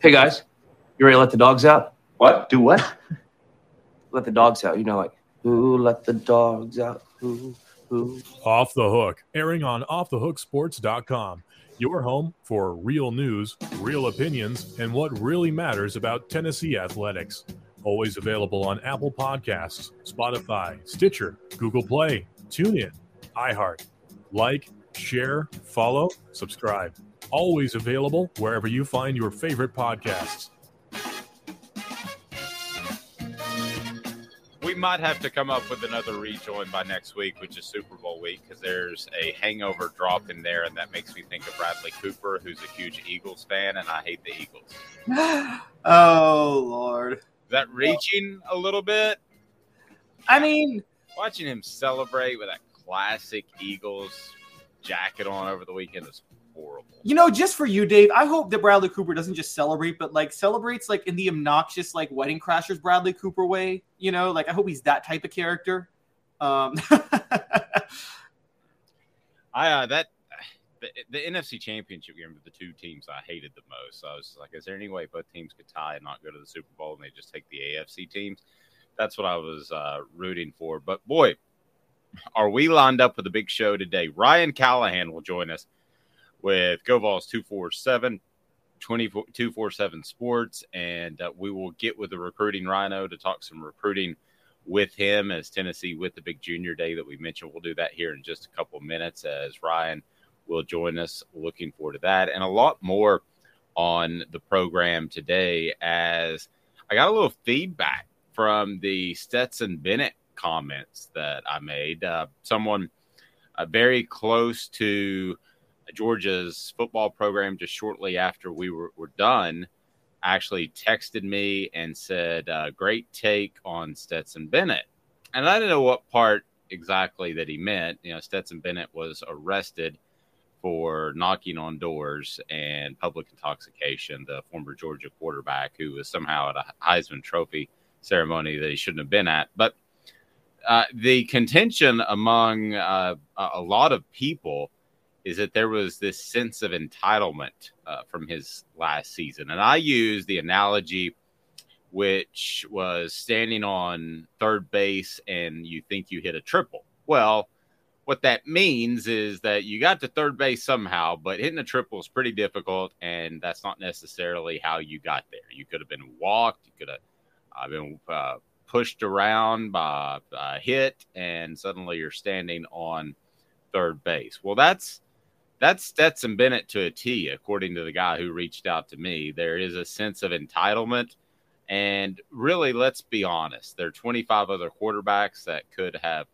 Hey guys, you ready to let the dogs out? What? Do what? let the dogs out. You know, like who let the dogs out? Who? Who? Off the Hook, airing on offthehooksports.com. Your home for real news, real opinions, and what really matters about Tennessee athletics. Always available on Apple Podcasts, Spotify, Stitcher, Google Play, TuneIn, iHeart. Like, share, follow, subscribe. Always available wherever you find your favorite podcasts. We might have to come up with another rejoin by next week, which is Super Bowl week, because there's a hangover drop in there, and that makes me think of Bradley Cooper, who's a huge Eagles fan, and I hate the Eagles. oh Lord. Is that reaching a little bit? I mean, Watching him celebrate with that classic Eagles jacket on over the weekend is horrible. you know, just for you, Dave, I hope that Bradley Cooper doesn't just celebrate, but like celebrates like in the obnoxious, like wedding crashers Bradley Cooper way. You know, like I hope he's that type of character. Um, I uh, that the, the NFC Championship game with the two teams I hated the most. I was like, is there any way both teams could tie and not go to the Super Bowl and they just take the AFC teams? That's what I was uh, rooting for. But boy, are we lined up with a big show today? Ryan Callahan will join us with GoVols 247, 247 Sports, and uh, we will get with the recruiting rhino to talk some recruiting with him as Tennessee with the big junior day that we mentioned. We'll do that here in just a couple minutes as Ryan will join us. Looking forward to that and a lot more on the program today as I got a little feedback from the Stetson Bennett comments that I made. Uh, someone uh, very close to Georgia's football program just shortly after we were, were done actually texted me and said, uh, Great take on Stetson Bennett. And I didn't know what part exactly that he meant. You know, Stetson Bennett was arrested for knocking on doors and public intoxication, the former Georgia quarterback who was somehow at a Heisman Trophy ceremony that he shouldn't have been at. But uh, the contention among uh, a lot of people is that there was this sense of entitlement uh, from his last season. And I use the analogy, which was standing on third base and you think you hit a triple. Well, what that means is that you got to third base somehow, but hitting a triple is pretty difficult, and that's not necessarily how you got there. You could have been walked, you could have uh, been uh, pushed around by a hit, and suddenly you're standing on third base. Well, that's that's Stetson Bennett to a T, according to the guy who reached out to me. There is a sense of entitlement. And really, let's be honest, there are 25 other quarterbacks that could have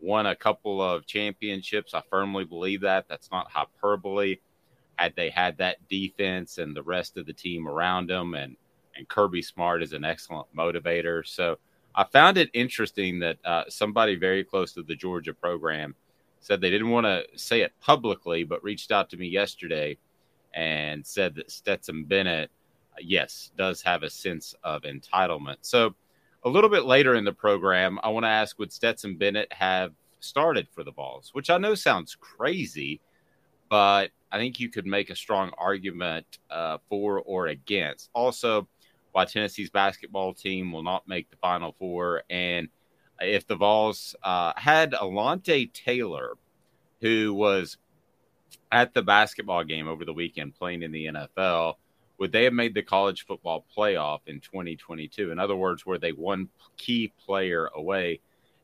won a couple of championships. I firmly believe that. That's not hyperbole. Had they had that defense and the rest of the team around them, and, and Kirby Smart is an excellent motivator. So I found it interesting that uh, somebody very close to the Georgia program said they didn't want to say it publicly, but reached out to me yesterday and said that Stetson Bennett, uh, yes, does have a sense of entitlement. So a little bit later in the program, I want to ask would Stetson Bennett have started for the Vols, which I know sounds crazy, but I think you could make a strong argument uh, for or against. Also, why Tennessee's basketball team will not make the Final Four and if the Vols uh, had Alontae Taylor, who was at the basketball game over the weekend playing in the NFL, would they have made the college football playoff in 2022? In other words, were they one key player away?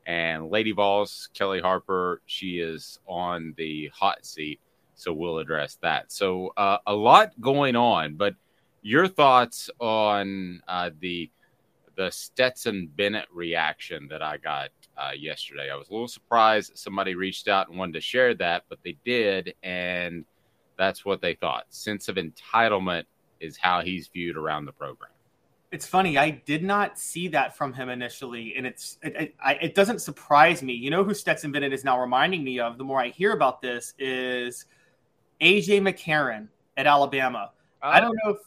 And Lady Vols, Kellie Harper, she is on the hot seat. So we'll address that. So uh, a lot going on, but your thoughts on uh, the the Stetson Bennett reaction that I got uh, yesterday. I was a little surprised somebody reached out and wanted to share that, but they did, and that's what they thought. Sense of entitlement is how he's viewed around the program. it's funny. I did not see that from him initially, and it's it, it, I, it doesn't surprise me. You know who Stetson Bennett is now reminding me of? The more I hear about this, is AJ McCarron at Alabama. I don't know if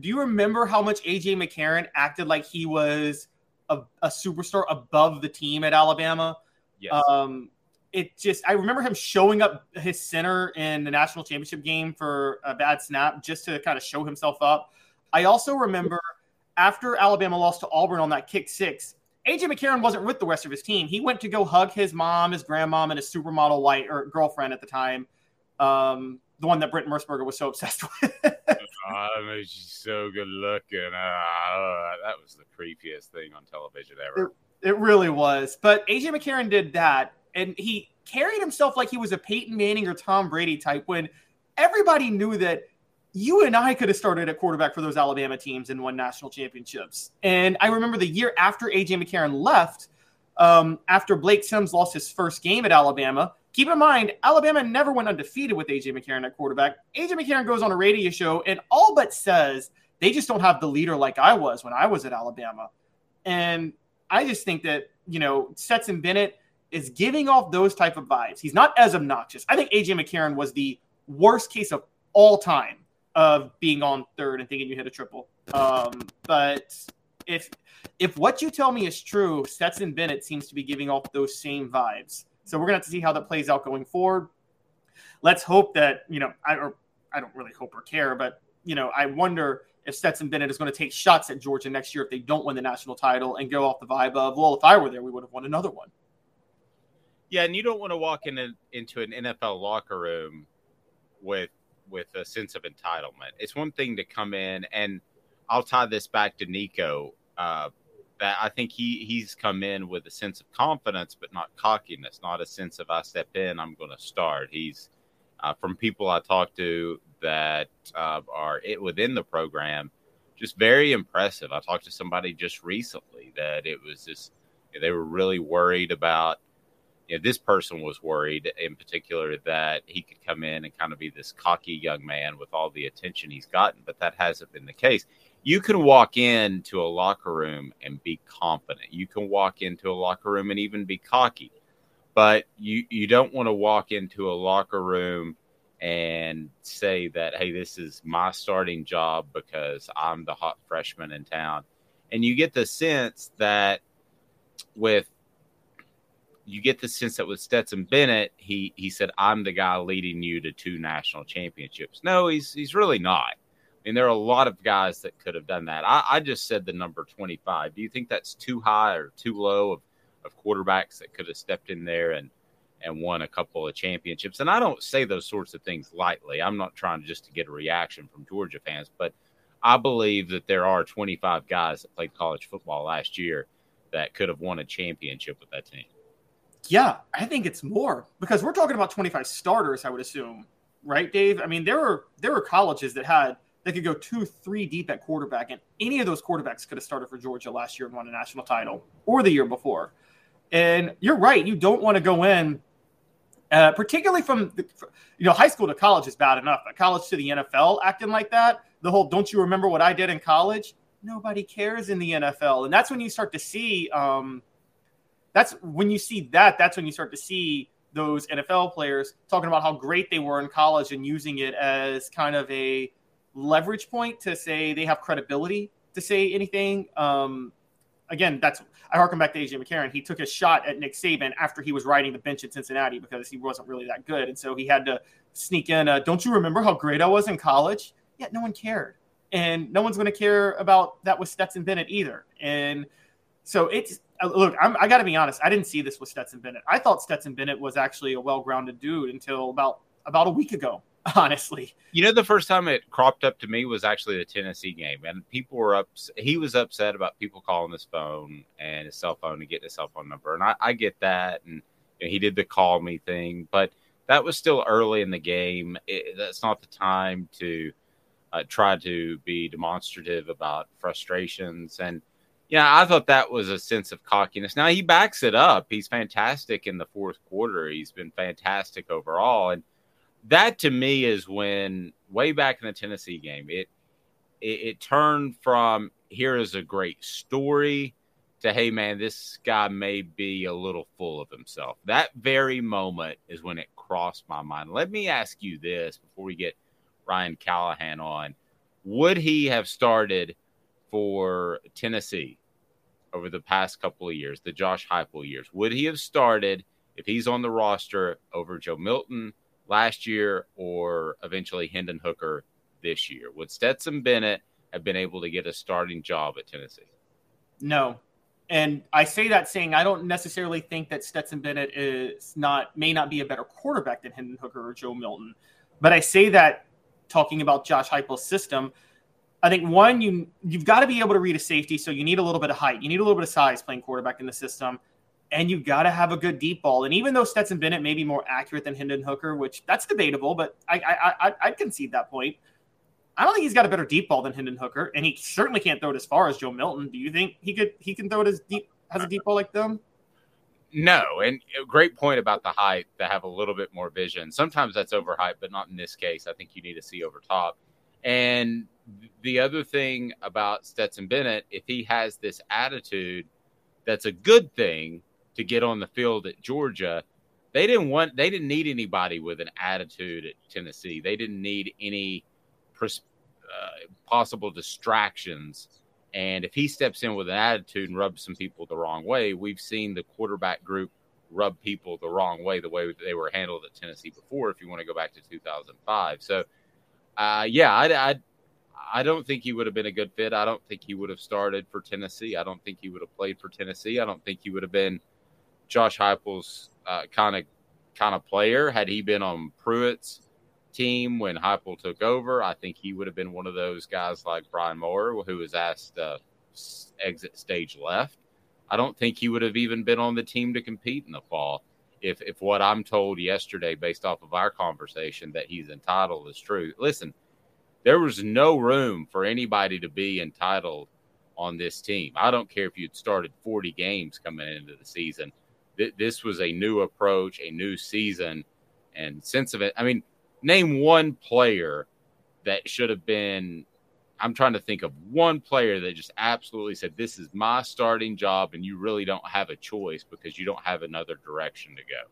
do you remember how much AJ McCarron acted like he was a, a superstar above the team at Alabama? Yes. Um, it just I remember him showing up his center in the national championship game for a bad snap just to kind of show himself up. I also remember after Alabama lost to Auburn on that kick six, AJ McCarron wasn't with the rest of his team. He went to go hug his mom, his grandmom, and his supermodel wife or girlfriend at the time, um, the one that Brent Musburger was so obsessed with. Oh, she's so good looking. Uh, that was the creepiest thing on television ever. It, it really was. But AJ McCarron did that, and he carried himself like he was a Peyton Manning or Tom Brady type when everybody knew that you and I could have started at quarterback for those Alabama teams and won national championships. And I remember the year after AJ McCarron left, um, after Blake Sims lost his first game at Alabama. Keep in mind, Alabama never went undefeated with AJ McCarron at quarterback. AJ McCarron goes on a radio show and all but says they just don't have the leader like I was when I was at Alabama. And I just think that, you know, Stetson Bennett is giving off those type of vibes. He's not as obnoxious. I think AJ McCarron was the worst case of all time of being on third and thinking you hit a triple. Um, but if if what you tell me is true, Stetson Bennett seems to be giving off those same vibes. So we're gonna have to see how that plays out going forward. Let's hope that you know I or I don't really hope or care, but you know I wonder if Stetson Bennett is going to take shots at Georgia next year if they don't win the national title and go off the vibe of well, if I were there, we would have won another one. Yeah, and you don't want to walk in a, into an NFL locker room with with a sense of entitlement. It's one thing to come in and I'll tie this back to Nico. Uh, that I think he he's come in with a sense of confidence, but not cockiness, not a sense of I step in, I'm going to start. He's uh, from people I talk to that uh, are it within the program, just very impressive. I talked to somebody just recently that it was just they were really worried about you know, this person was worried in particular that he could come in and kind of be this cocky young man with all the attention he's gotten, but that hasn't been the case. You can walk into a locker room and be confident. You can walk into a locker room and even be cocky, but you you don't want to walk into a locker room and say that hey, this is my starting job because I'm the hot freshman in town. And you get the sense that with you get the sense that with Stetson Bennett, he he said, "I'm the guy leading you to two national championships." No, he's he's really not. I mean, there are a lot of guys that could have done that. I, I just said the number 25. Do you think that's too high or too low of, of quarterbacks that could have stepped in there and and won a couple of championships? And I don't say those sorts of things lightly. I'm not trying just to get a reaction from Georgia fans, but I believe that there are 25 guys that played college football last year that could have won a championship with that team. Yeah, I think it's more because we're talking about 25 starters, I would assume, right, Dave? I mean, there were there were colleges that had they could go two, three deep at quarterback, and any of those quarterbacks could have started for Georgia last year and won a national title, or the year before. And you're right, you don't want to go in, uh, particularly from the, you know high school to college is bad enough, but college to the NFL acting like that, the whole "don't you remember what I did in college"? Nobody cares in the NFL, and that's when you start to see. Um, that's when you see that, that's when you start to see those NFL players talking about how great they were in college and using it as kind of a leverage point to say they have credibility to say anything. Um, again, that's I harken back to AJ McCarron. He took a shot at Nick Saban after he was riding the bench at Cincinnati because he wasn't really that good, and so he had to sneak in. A, Don't you remember how great I was in college? Yeah, no one cared, and no one's going to care about that with Stetson Bennett either. And so it's uh, look, I'm, i got to be honest. I didn't see this with Stetson Bennett. I thought Stetson Bennett was actually a well-grounded dude until about about a week ago. Honestly, you know, the first time it cropped up to me was actually the Tennessee game, and people were up. He was upset about people calling his phone and his cell phone to get his cell phone number, and I, I get that. And you know, he did the call me thing, but that was still early in the game. It, that's not the time to uh, try to be demonstrative about frustrations and yeah, I thought that was a sense of cockiness. Now he backs it up. He's fantastic in the fourth quarter. He's been fantastic overall, and that to me is when way back in the Tennessee game, it it, it turned from here is a great story to hey man, this guy may be a little full of himself. That very moment is when it crossed my mind. Let me ask you this before we get Ryan Callahan on: Would he have started? for Tennessee over the past couple of years, the Josh Heupel years. Would he have started if he's on the roster over Joe Milton last year or eventually Hendon Hooker this year? Would Stetson Bennett have been able to get a starting job at Tennessee. No. And I say that saying I don't necessarily think that Stetson Bennett is not may not be a better quarterback than Hendon Hooker or Joe Milton. But I say that talking about Josh Heupel's system, I think one you you've got to be able to read a safety, so you need a little bit of height, you need a little bit of size playing quarterback in the system, and you got to have a good deep ball. And even though Stetson Bennett may be more accurate than Hendon Hooker, which that's debatable, but I I I I'd concede that point. I don't think he's got a better deep ball than Hendon Hooker, and he certainly can't throw it as far as Joe Milton. Do you think he could he can throw it as deep has a deep ball like them? No, and great point about the height to have a little bit more vision. Sometimes that's overhyped, but not in this case. I think you need to see over top. And the other thing about Stetson Bennett, if he has this attitude, that's a good thing to get on the field at Georgia. They didn't want, they didn't need anybody with an attitude at Tennessee. They didn't need any pers- uh, possible distractions. And if he steps in with an attitude and rubs some people the wrong way, we've seen the quarterback group rub people the wrong way, the way they were handled at Tennessee before. If you want to go back to 2005, so uh, yeah, I, I I don't think he would have been a good fit. I don't think he would have started for Tennessee. I don't think he would have played for Tennessee. I don't think he would have been Josh Heupel's kind of kind of player had he been on Pruitt's team when Heupel took over. I think he would have been one of those guys like Brian Maurer, who was asked uh, to exit stage left. I don't think he would have even been on the team to compete in the fall. If, if what I'm told yesterday, based off of our conversation, that he's entitled is true. Listen, there was no room for anybody to be entitled on this team. I don't care if you'd started 40 games coming into the season. This was a new approach, a new season, and sense of it. I mean, name one player that should have been I'm trying to think of one player that just absolutely said, This is my starting job, and you really don't have a choice because you don't have another direction to go.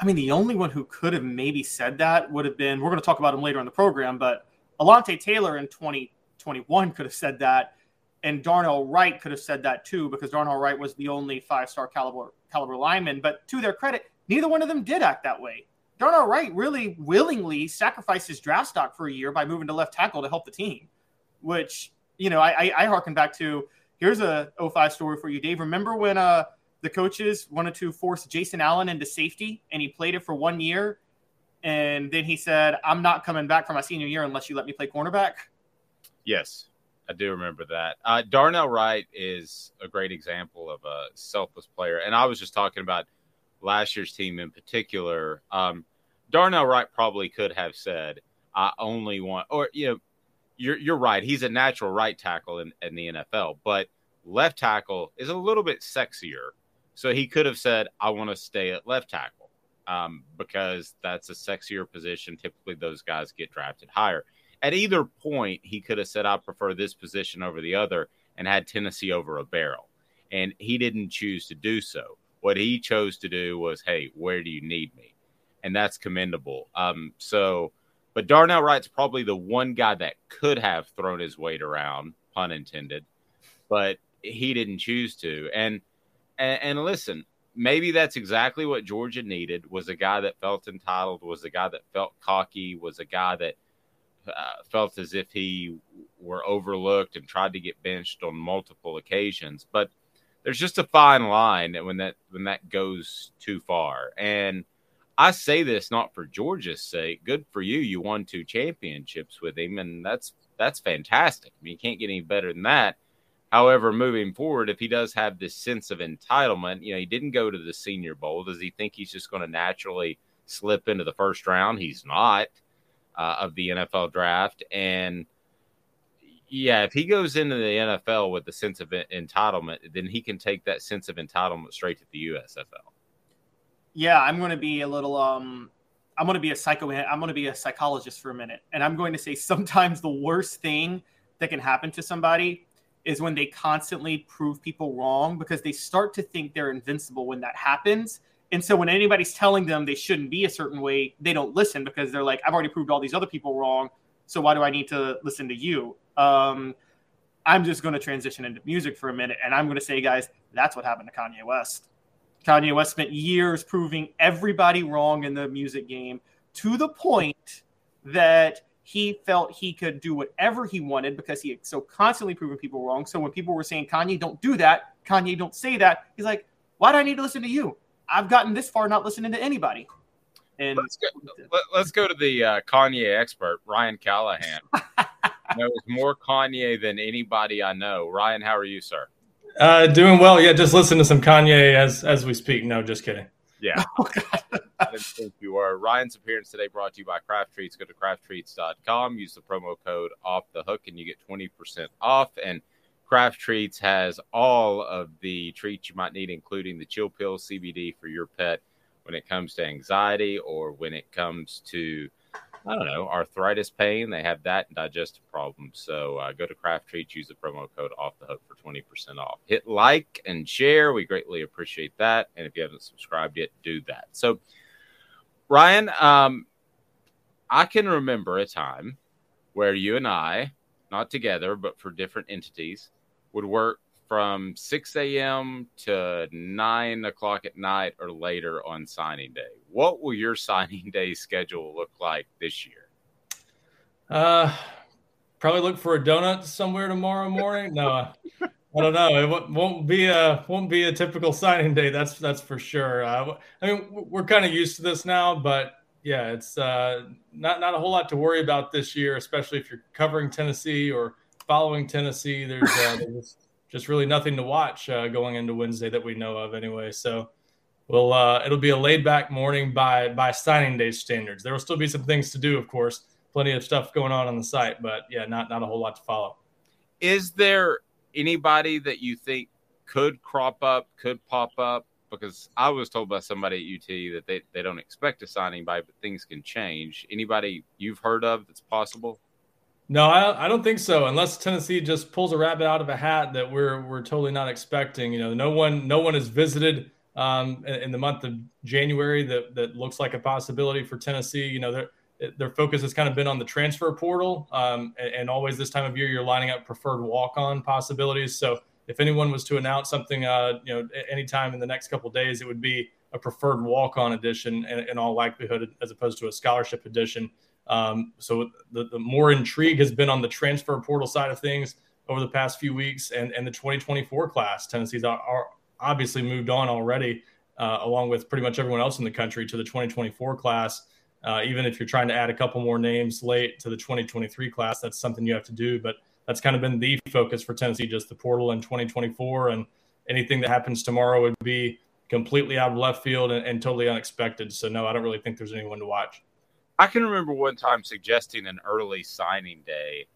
I mean, the only one who could have maybe said that would have been, we're going to talk about him later in the program, but Alontae Taylor in 2021 could have said that. And Darnell Wright could have said that too, because Darnell Wright was the only five star caliber, caliber lineman. But to their credit, neither one of them did act that way. Darnell Wright really willingly sacrificed his draft stock for a year by moving to left tackle to help the team, which, you know, I, I, I harken back to here's a 05 story for you, Dave. Remember when uh, the coaches wanted to force Jason Allen into safety and he played it for one year? And then he said, I'm not coming back for my senior year unless you let me play cornerback. Yes, I do remember that. Uh, Darnell Wright is a great example of a selfless player. And I was just talking about last year's team in particular. Um, Darnell Wright probably could have said, I only want, or, you know, you're, you're right. He's a natural right tackle in, in the NFL, but left tackle is a little bit sexier. So he could have said, I want to stay at left tackle um, because that's a sexier position. Typically, those guys get drafted higher. At either point, he could have said, I prefer this position over the other and had Tennessee over a barrel. And he didn't choose to do so. What he chose to do was, hey, where do you need me? and that's commendable. Um, so, but Darnell Wright's probably the one guy that could have thrown his weight around, pun intended, but he didn't choose to. And and, and listen, maybe that's exactly what Georgia needed was a guy that felt entitled, was a guy that felt cocky, was a guy that uh, felt as if he were overlooked and tried to get benched on multiple occasions. But there's just a fine line when that when that goes too far. And I say this not for Georgia's sake. Good for you. You won two championships with him, and that's that's fantastic. I mean, you can't get any better than that. However, moving forward, if he does have this sense of entitlement, you know, he didn't go to the Senior Bowl. Does he think he's just going to naturally slip into the first round? He's not uh, of the NFL draft, and yeah, if he goes into the NFL with the sense of entitlement, then he can take that sense of entitlement straight to the USFL. Yeah, I'm going to be a little um I'm going to be a psycho I'm going to be a psychologist for a minute and I'm going to say sometimes the worst thing that can happen to somebody is when they constantly prove people wrong because they start to think they're invincible when that happens. And so when anybody's telling them they shouldn't be a certain way, they don't listen because they're like, I've already proved all these other people wrong. So why do I need to listen to you? Um, I'm just going to transition into music for a minute. And I'm going to say, guys, that's what happened to Kanye West. Kanye West spent years proving everybody wrong in the music game to the point that he felt he could do whatever he wanted because he had so constantly proven people wrong. So when people were saying, Kanye, don't do that, Kanye, don't say that, he's like, why do I need to listen to you? I've gotten this far not listening to anybody. And let's go, let, us go to the uh, Kanye expert, Ryan Callahan. knows more Kanye than anybody I know. Ryan, how are you, sir? Uh, doing well. Yeah, just listen to some Kanye as as we speak. No, just kidding. Yeah. Oh, I didn't think you were. Ryan's appearance today brought to you by Craft Treats. Go to crafttreats.com, use the promo code off the hook, and you get 20% off. And Craft Treats has all of the treats you might need, including the chill pill CBD for your pet when it comes to anxiety or when it comes to I don't know, arthritis pain. They have that and digestive problems. So uh, go to Craft Treats, use the promo code off the hook for 20% off. Hit like and share. We greatly appreciate that. And if you haven't subscribed yet, do that. So, Ryan, um, I can remember a time where you and I, not together, but for different entities, would work from 6 a.m. to 9 o'clock at night or later on signing day. What will your signing day schedule look like this year? Uh, probably look for a donut somewhere tomorrow morning. No, I don't know. It won't be a won't be a typical signing day. That's that's for sure. Uh, I mean, we're kind of used to this now, but yeah, it's uh, not not a whole lot to worry about this year, especially if you're covering Tennessee or following Tennessee. There's, uh, there's just really nothing to watch uh, going into Wednesday that we know of anyway. So we'll uh, it'll be a laid back morning by by signing day standards. There will still be some things to do, of course, plenty of stuff going on on the site, but yeah, not not a whole lot to follow. Is there anybody that you think could crop up, could pop up? Because I was told by somebody at UT that they, they don't expect to sign anybody, but things can change. Anybody you've heard of that's possible? No, I, I don't think so. Unless Tennessee just pulls a rabbit out of a hat that we're we're totally not expecting. You know, no one no one has visited um, in, in the month of January that that looks like a possibility for Tennessee. You know, their their focus has kind of been on the transfer portal, um, and, and, always this time of year you're lining up preferred walk on possibilities. So if anyone was to announce something, uh, you know, anytime in the next couple days, it would be a preferred walk on edition in, in all likelihood, as opposed to a scholarship edition. Um, so the, the more intrigue has been on the transfer portal side of things over the past few weeks, and and the 2024 class. Tennessee's are, are obviously moved on already, uh, along with pretty much everyone else in the country to the 2024 class. Uh, even if you're trying to add a couple more names late to the 2023 class, that's something you have to do. But that's kind of been the focus for Tennessee, just the portal in 2024, and anything that happens tomorrow would be completely out of left field and, and totally unexpected. So no, I don't really think there's anyone to watch. I can remember one time suggesting an early signing day,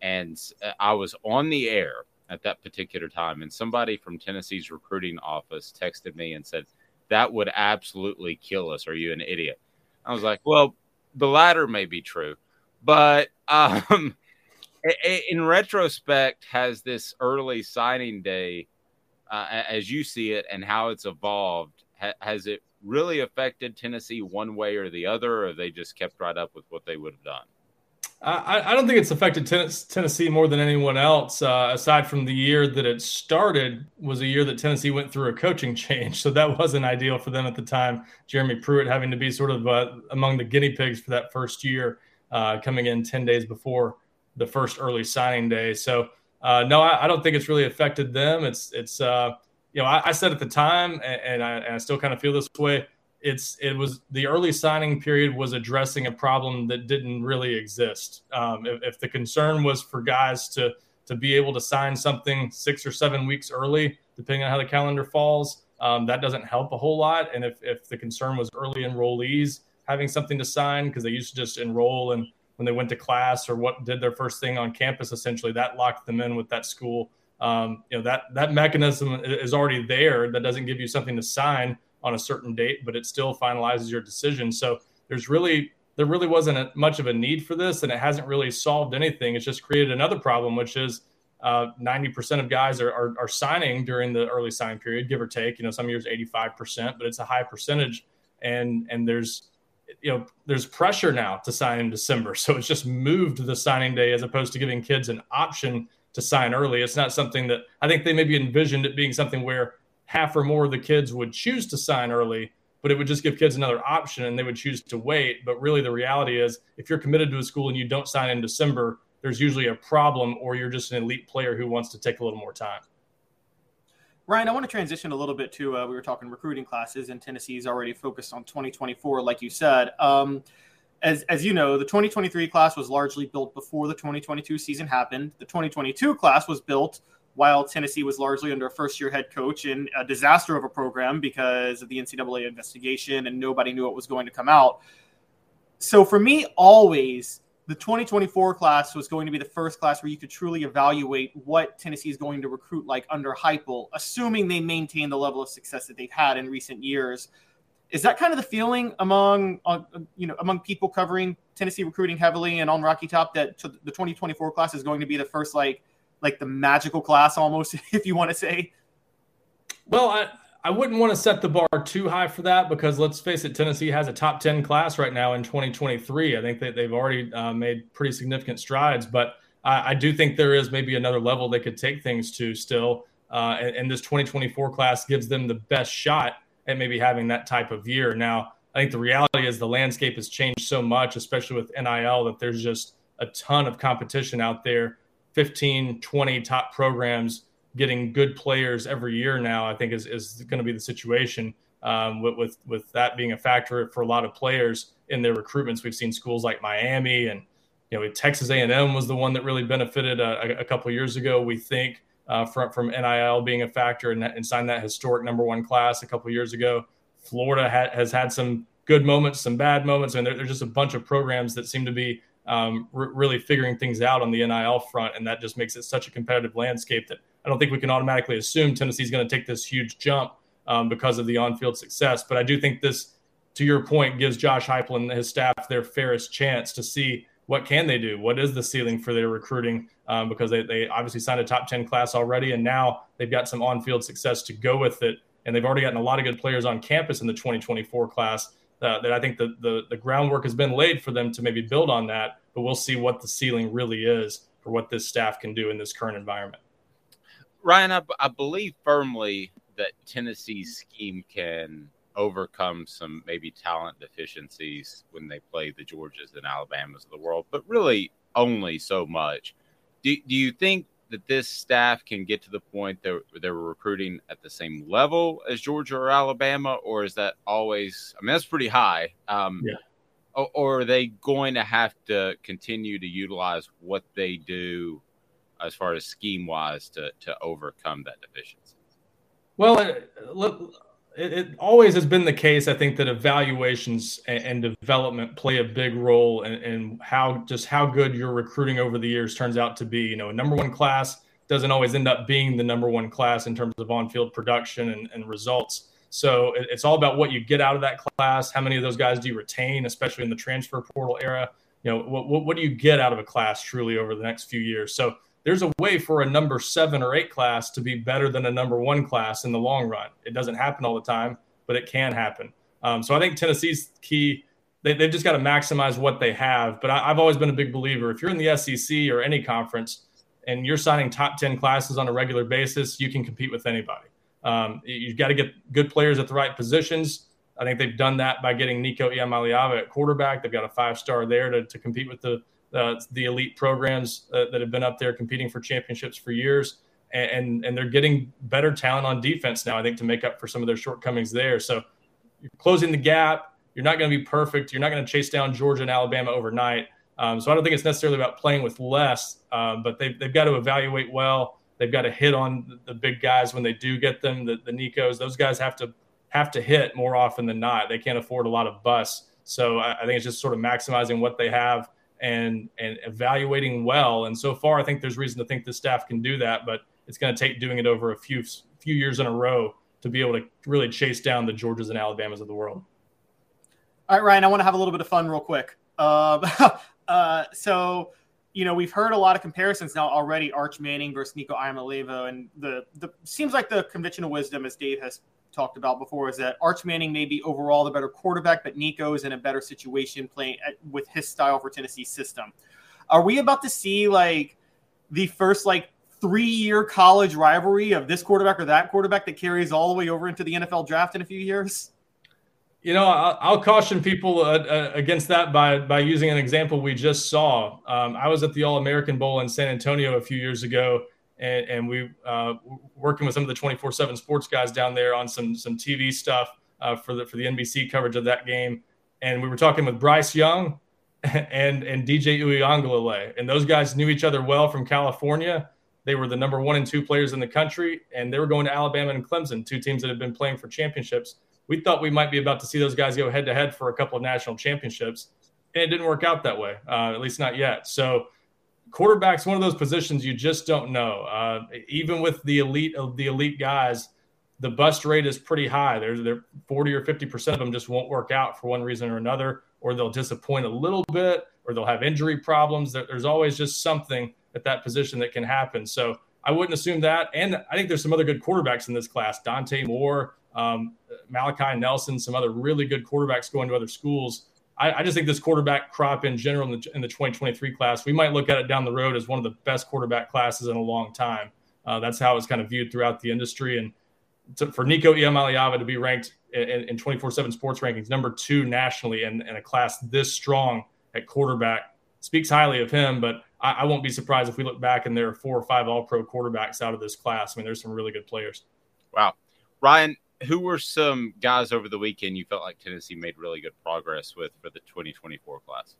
and uh, I was on the air at that particular time, and somebody from Tennessee's recruiting office texted me and said, That would absolutely kill us. Are you an idiot? I was like, Well, the latter may be true, but um, in retrospect, has this early signing day, uh, as you see it, and how it's evolved, has it really affected Tennessee one way or the other, or they just kept right up with what they would have done? I, I don't think it's affected Tennessee more than anyone else. Uh, aside from the year that it started, was a year that Tennessee went through a coaching change, so that wasn't ideal for them at the time. Jeremy Pruitt having to be sort of uh, among the guinea pigs for that first year, uh, coming in ten days before the first early signing day. So uh, no, I, I, don't think it's really affected them. It's it's uh, you know, I, I said at the time, and, and, I, and I still kind of feel this way. It's it was the early signing period was addressing a problem that didn't really exist. Um, if, if the concern was for guys to to be able to sign something six or seven weeks early, depending on how the calendar falls, um, that doesn't help a whole lot. And if, if the concern was early enrollees having something to sign because they used to just enroll and when they went to class or what did their first thing on campus, essentially that locked them in with that school um, you know that that mechanism is already there. That doesn't give you something to sign on a certain date but it still finalizes your decision. So there's really there really wasn't a, much of a need for this and it hasn't really solved anything. It's just created another problem which is uh, 90% of guys are, are, are, signing during the early sign period give or take. You know some years 85% but it's a high percentage. And and there's you know there's pressure now to sign in december. So it's just moved the signing day as opposed to giving kids an option to sign early. It's not something that I think they maybe envisioned it being something where half or more of the kids would choose to sign early. but it would just give kids another option and they would choose to wait. But really, the reality is, if you're committed to a school and you don't sign in December, there's usually a problem, or you're just an elite player who wants to take a little more time. Ryan, I want to transition a little bit to uh, we were talking recruiting classes, and Tennessee's already focused on 2024, like you said. Um, as, as you know, the 2023 class was largely built before the 2022 season happened. The 2022 class was built while Tennessee was largely under a first year head coach in a disaster of a program because of the NCAA investigation and nobody knew what was going to come out. So for me, always the 2024 class was going to be the first class where you could truly evaluate what Tennessee is going to recruit like under Heupel, assuming they maintain the level of success that they've had in recent years. Is that kind of the feeling among uh, you know among people covering Tennessee recruiting heavily and on Rocky Top that the 2024 class is going to be the first like like the magical class almost, if you want to say? Well, I, I wouldn't want to set the bar too high for that because let's face it, Tennessee has a top 10 class right now in 2023. I think that they've already uh, made pretty significant strides, but I, I, do think there is maybe another level they could take things to still. Uh, and, and, this 2024 class gives them the best shot at maybe having that type of year. Now, I think the reality is the landscape has changed so much, especially with NIL, that there's just a ton of competition out there 15, 20 top programs getting good players every year now, I think is, is going to be the situation. Um, with, with, with that being a factor for a lot of players in their recruitments, we've seen schools like Miami and you know Texas A&M was the one that really benefited a, a couple years ago. We think uh, from from NIL being a factor and, and signed that historic number one class a couple years ago. Florida ha- has had some good moments, some bad moments, and there, there's just a bunch of programs that seem to be um, really figuring things out on the NIL front, and that just makes it such a competitive landscape that I don't think we can automatically assume Tennessee's going to take this huge jump um, because of the on-field success. But I do think this, to your point, gives Josh Heupel and his staff their fairest chance to see what can they do, what is the ceiling for their recruiting, um, because they, they obviously signed a top 10 class already, and now they've got some on-field success to go with it, and they've already gotten a lot of good players on campus in the 2024 class uh, that I think the, the, the groundwork has been laid for them to maybe build on that. But we'll see what the ceiling really is for what this staff can do in this current environment. Ryan, I, I believe firmly that Tennessee's scheme can overcome some maybe talent deficiencies when they play the Georgias and Alabamas of the world, but really only so much. Do, do you think that this staff can get to the point that they're recruiting at the same level as Georgia or Alabama, or is that always? I mean, that's pretty high. Um, yeah. Or, or are they going to have to continue to utilize what they do as far as scheme wise to to overcome that deficiency? Well, it, it, always has been the case. I think that evaluations and, and development play a big role in, in, how just how good your recruiting over the years turns out to be. You know, a number one class doesn't always end up being the number one class in terms of on-field production and, and results. So it, it's all about what you get out of that class. How many of those guys do you retain, especially in the transfer portal era? You know, what, what, what do you get out of a class truly over the next few years? So there's a way for a number seven or eight class to be better than a number one class in the long run. It doesn't happen all the time, but it can happen. Um, so I think Tennessee's key. They, have just got to maximize what they have. But I, I've always been a big believer. If you're in the SEC or any conference and you're signing top 10 classes on a regular basis, you can compete with anybody. Um, you've got to get good players at the right positions. I think they've done that by getting Nico Iamaleava at quarterback. They've got a five star there to, to compete with the uh, the elite programs uh, that have been up there competing for championships for years, and and they're getting better talent on defense now. I think to make up for some of their shortcomings there. So you're closing the gap. You're not going to be perfect. You're not going to chase down Georgia and Alabama overnight. Um, so I don't think it's necessarily about playing with less, um, but they've, they've got to evaluate well. They've got to hit on the, big guys when they do get them. The, the Nicos, those guys have to have to hit more often than not. They can't afford a lot of busts. So I, I think it's just sort of maximizing what they have and and evaluating well. And so far, I think there's reason to think the staff can do that, but it's going to take doing it over a few few years in a row to be able to really chase down the Georgias and Alabamas of the world. All right, Ryan, I want to have a little bit of fun real quick. Um, uh, so, you know, we've heard a lot of comparisons now already: Arch Manning versus Nico Iamaleava, and the the seems like the conventional wisdom, as Dave has talked about before is that Arch Manning may be overall the better quarterback, but Nico is in a better situation playing with his style for Tennessee system. Are we about to see like the first like three year college rivalry of this quarterback or that quarterback that carries all the way over into the NFL draft in a few years? You know, I'll, I'll caution people uh, uh, against that by by using an example we just saw. Um, I was at the All American Bowl in San Antonio a few years ago, and, and we uh, working with some of the twenty four seven sports guys down there on some some TV stuff uh, for the for the NBC coverage of that game, and we were talking with Bryce Young and and DJ Uiagalelei, and those guys knew each other well from California. They were the number one and two players in the country, and they were going to Alabama and Clemson, two teams that have been playing for championships we thought we might be about to see those guys go head to head for a couple of national championships. And it didn't work out that way, uh, at least not yet. So, quarterback's one of those positions you just don't know. Uh, even with the elite of the elite guys, the bust rate is pretty high. There's there 40 or 50 percent of them just won't work out for one reason or another, or they'll disappoint a little bit, or they'll have injury problems. There's always just something at that position that can happen. So I wouldn't assume that. And I think there's some other good quarterbacks in this class. Dante Moore, um, Malachi Nelson, some other really good quarterbacks going to other schools. I, I, just think this quarterback crop in general in the, in the 2023 class, we might look at it down the road as one of the best quarterback classes in a long time. Uh, that's how it's kind of viewed throughout the industry. And to, for Nico Iamaleava to be ranked in 24 7 sports rankings, number two nationally, and, and a class this strong at quarterback speaks highly of him. But I, I won't be surprised if we look back and there are four or five all pro quarterbacks out of this class. I mean, there's some really good players. Wow. Ryan, who were some guys over the weekend you felt like Tennessee made really good progress with for the 2024 class?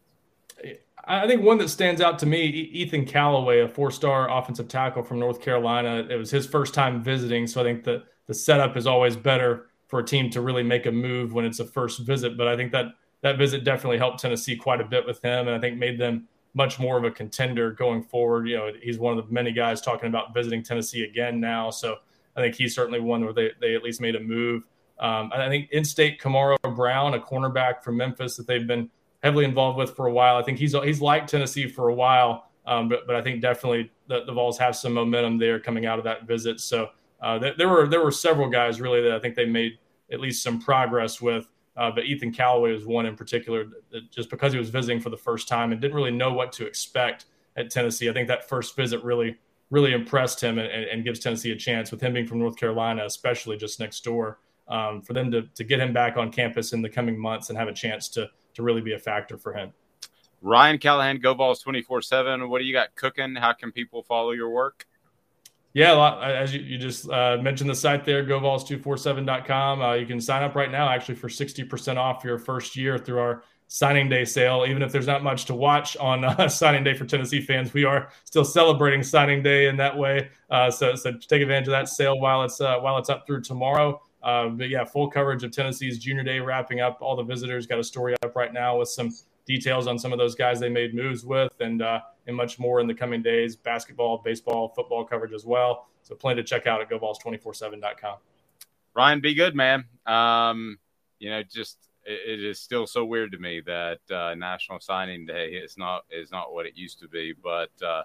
I think one that stands out to me, Ethan Callaway, a four-star offensive tackle from North Carolina. It was his first time visiting, so I think the the setup is always better for a team to really make a move when it's a first visit. But I think that that visit definitely helped Tennessee quite a bit with him, and I think made them much more of a contender going forward. You know, he's one of the many guys talking about visiting Tennessee again now, so I think he's certainly one where they, they at least made a move. Um, I think in-state Kamaro Brown, a cornerback from Memphis that they've been heavily involved with for a while. I think he's he's liked Tennessee for a while, um, but but I think definitely the, the Vols have some momentum there coming out of that visit. So uh, th- there were there were several guys really that I think they made at least some progress with. Uh, but Ethan Callaway was one in particular, just because he was visiting for the first time and didn't really know what to expect at Tennessee. I think that first visit really really impressed him and, and, gives Tennessee a chance with him being from North Carolina, especially just next door. Um, for them to, to get him back on campus in the coming months and have a chance to to really be a factor for him. Ryan Callahan, Go Vols 24 7. What do you got cooking? How can people follow your work? Yeah, lot, as you, you just uh, mentioned the site there, govols247.com. Uh, you can sign up right now actually for 60% off your first year through our signing day sale. Even if there's not much to watch on uh, signing day for Tennessee fans, we are still celebrating signing day in that way. Uh, so, so take advantage of that sale while it's uh, while it's up through tomorrow. Uh, but yeah, full coverage of Tennessee's junior day wrapping up. All the visitors got a story up right now with some details on some of those guys they made moves with, and uh, and much more in the coming days. Basketball, baseball, football coverage as well. So plan to check out at GoVols247.com. Ryan, be good, man. Um, you know, just it, it is still so weird to me that uh, National Signing Day is not is not what it used to be. But uh,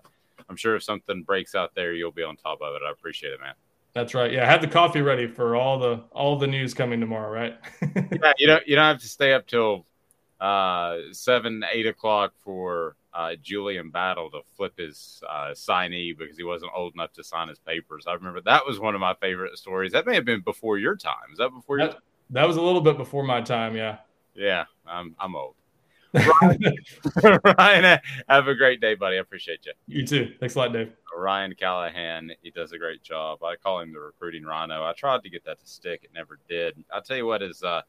I'm sure if something breaks out there, you'll be on top of it. I appreciate it, man. That's right. Yeah, have the coffee ready for all the all the news coming tomorrow, right? yeah, you don't you don't have to stay up till uh, seven eight o'clock for uh, Julian Battle to flip his uh, signee because he wasn't old enough to sign his papers. I remember that was one of my favorite stories. That may have been before your time. Is that before your? That, that was a little bit before my time, yeah. Yeah, I'm I'm old. Ryan, Ryan, have a great day, buddy. I appreciate you. You too. Thanks a lot, Dave. Ryan Callahan, he does a great job. I call him the recruiting rhino. I tried to get that to stick, it never did. I'll tell you what is uh,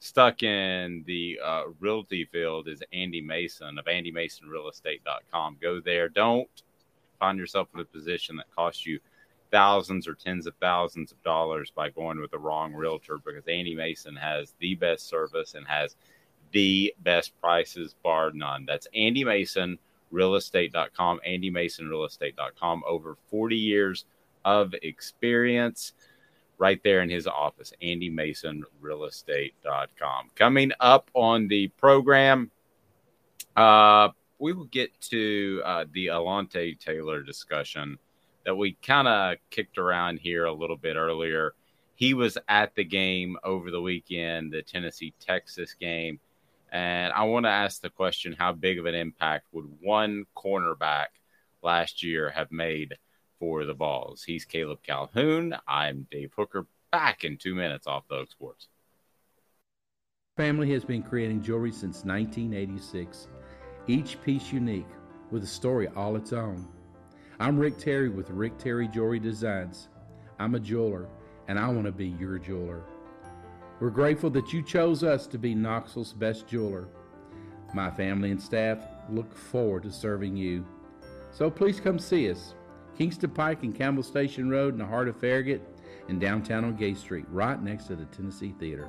stuck in the uh, realty field is Andy Mason of AndyMasonRealEstate.com. Go there. Don't find yourself in a position that costs you – thousands or tens of thousands of dollars by going with the wrong realtor because Andy Mason has the best service and has the best prices, bar none. That's Andy Mason realestate.com, Andy Mason realestate.com. Over 40 years of experience right there in his office, Andy Mason realestate.com. Coming up on the program, uh, we will get to uh, the Alontae Taylor discussion that we kind of kicked around here a little bit earlier. He was at the game over the weekend, the Tennessee Texas game. And I want to ask the question how big of an impact would one cornerback last year have made for the Vols? He's Caleb Calhoun. I'm Dave Hooker, back in two minutes off the Hook Sports. Family has been creating jewelry since 1986, each piece unique with a story all its own. I'm Rick Terry with Rick Terry Jewelry Designs. I'm a jeweler, and I want to be your jeweler. We're grateful that you chose us to be Knoxville's best jeweler. My family and staff look forward to serving you. So please come see us. Kingston Pike and Campbell Station Road in the heart of Farragut and downtown on Gay Street, right next to the Tennessee Theater.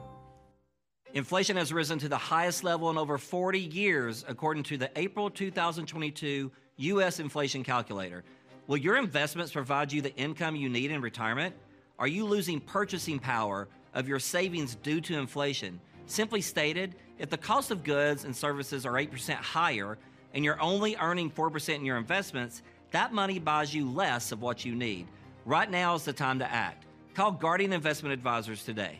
Inflation has risen to the highest level in over 40 years, according to the April 2022 U.S. inflation calculator. Will your investments provide you the income you need in retirement? Are you losing purchasing power of your savings due to inflation? Simply stated, if the cost of goods and services are 8% higher and you're only earning 4% in your investments, that money buys you less of what you need. Right now is the time to act. Call Guardian Investment Advisors today.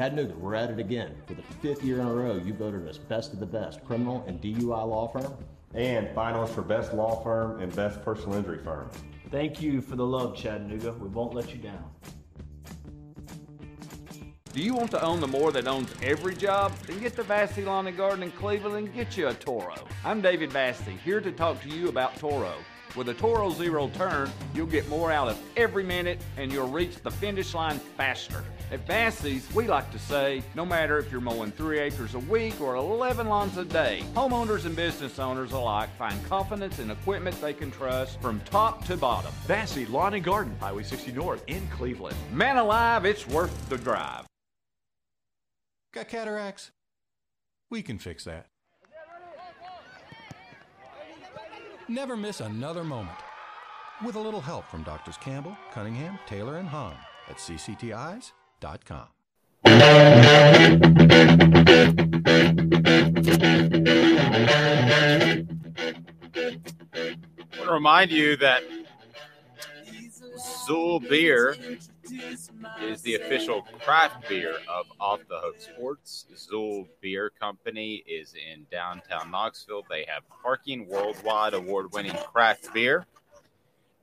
Chattanooga, we're at it again. For the fifth year in a row, you voted us best of the best criminal and DUI law firm. And finalists for best law firm and best personal injury firm. Thank you for the love, Chattanooga. We won't let you down. Do you want to own the more that owns every job? Then get to Vassy Lawn and Garden in Cleveland and get you a Toro. I'm David Vassy, here to talk to you about Toro. With a Toro Zero Turn, you'll get more out of every minute and you'll reach the finish line faster. At Vassy's, we like to say, no matter if you're mowing three acres a week or 11 lawns a day, homeowners and business owners alike find confidence in equipment they can trust from top to bottom. Vassy Lawn and Garden, Highway 60 North in Cleveland. Man alive, it's worth the drive. Got cataracts? We can fix that. Never miss another moment. With a little help from Doctors Campbell, Cunningham, Taylor, and Hahn at cctis.com. I want to remind you that XUL Beer is the official craft beer of Off the Hook Sports. XUL Beer Company is in downtown Knoxville. They have parking worldwide award winning craft beer.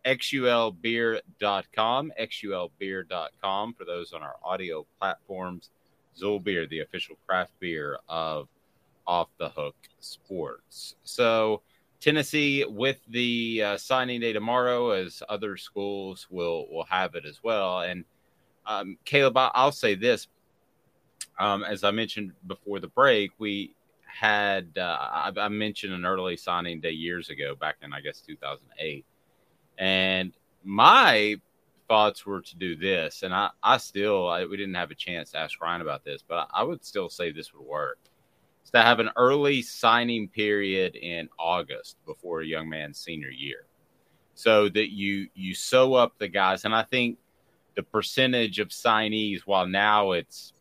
XULbeer.com, XULbeer.com for those on our audio platforms. XUL Beer, the official craft beer of Off the Hook Sports. So, Tennessee with the uh, signing day tomorrow, as other schools will will have it as well. And um, Caleb, I'll say this: um, as I mentioned before the break, we had uh, I, I, mentioned an early signing day years ago, back in I guess 2008, and my thoughts were to do this, and I I still I, we didn't have a chance to ask Ryan about this, but I, I would still say this would work is to have an early signing period in August before a young man's senior year, so that you you sew up the guys. And I think the percentage of signees, while now it's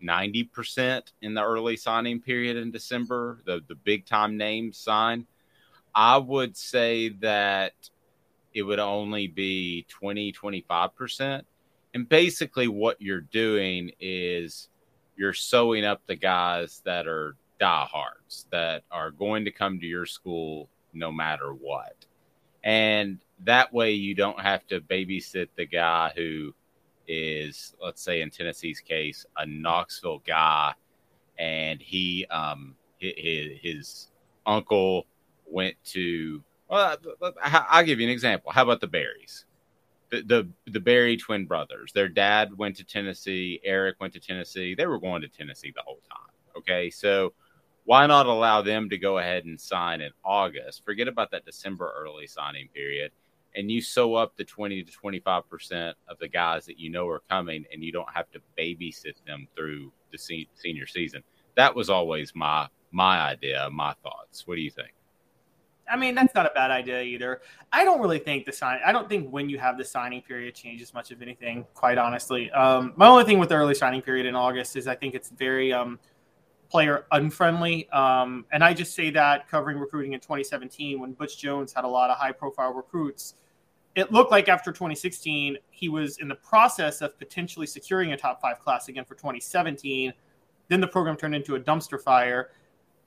ninety percent in the early signing period in December, the the big time names sign, I would say that it would only be 20 25 percent. And basically, what you're doing is you're sewing up the guys that are diehards that are going to come to your school no matter what. And that way you don't have to babysit the guy who is, let's say in Tennessee's case, a Knoxville guy, and he, um, his, his uncle went to. Well, uh, I'll give you an example. How about the Berries? the, the the Berry twin brothers. Their dad went to Tennessee. Eric went to Tennessee. They were going to Tennessee the whole time. Okay, so why not allow them to go ahead and sign in August? Forget about that December early signing period, and you sew up the twenty to twenty five percent of the guys that you know are coming, and you don't have to babysit them through the se- senior season. That was always my my idea, my thoughts. What do you think? I mean, that's not a bad idea either. I don't really think the sign. I don't think when you have the signing period changes much of anything. Quite honestly, um, my only thing with the early signing period in August is I think it's very um, player unfriendly. Um, and I just say that covering recruiting in 2017 when Butch Jones had a lot of high profile recruits. It looked like after 2016 he was in the process of potentially securing a top five class again for 2017. Then the program turned into a dumpster fire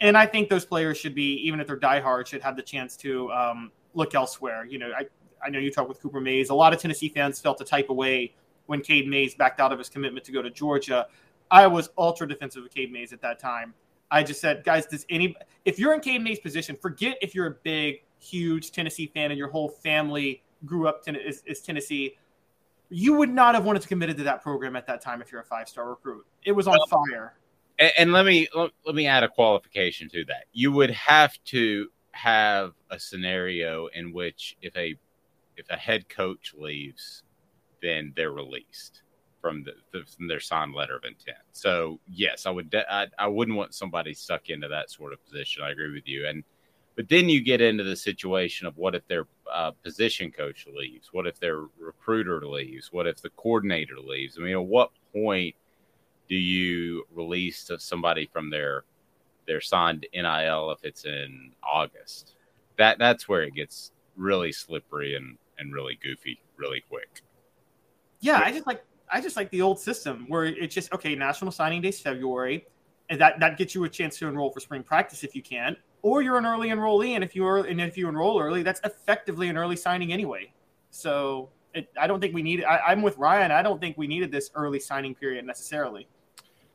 and I think those players should be, even if they're diehard, should have the chance to um, look elsewhere. You know, I, I know you talked with Cooper Mays. A lot of Tennessee fans felt the type of way when Cade Mays backed out of his commitment to go to Georgia. I was ultra defensive of Cade Mays at that time. I just said, guys, does any if you're in Cade Mays' position, forget if you're a big, huge Tennessee fan and your whole family grew up ten- is, is Tennessee. You would not have wanted to commit to that program at that time if you're a five star recruit. It was on fire and, and let me let me add a qualification to that. You would have to have a scenario in which if a if a head coach leaves, then they're released from the, the from their signed letter of intent. So yes, I would de- I, I wouldn't want somebody stuck into that sort of position. I agree with you. And but then you get into the situation of what if their uh, position coach leaves? What if their recruiter leaves? What if the coordinator leaves? I mean, at what point do you release somebody from their their signed NIL if it's in August? That that's where it gets really slippery and and really goofy really quick. Yeah, I just like I just like the old system where it's just okay. National Signing Day is February, and that that gets you a chance to enroll for spring practice if you can, or you're an early enrollee, and if you are and if you enroll early, that's effectively an early signing anyway. So it, I don't think we need. I, I'm with Ryan. I don't think we needed this early signing period necessarily.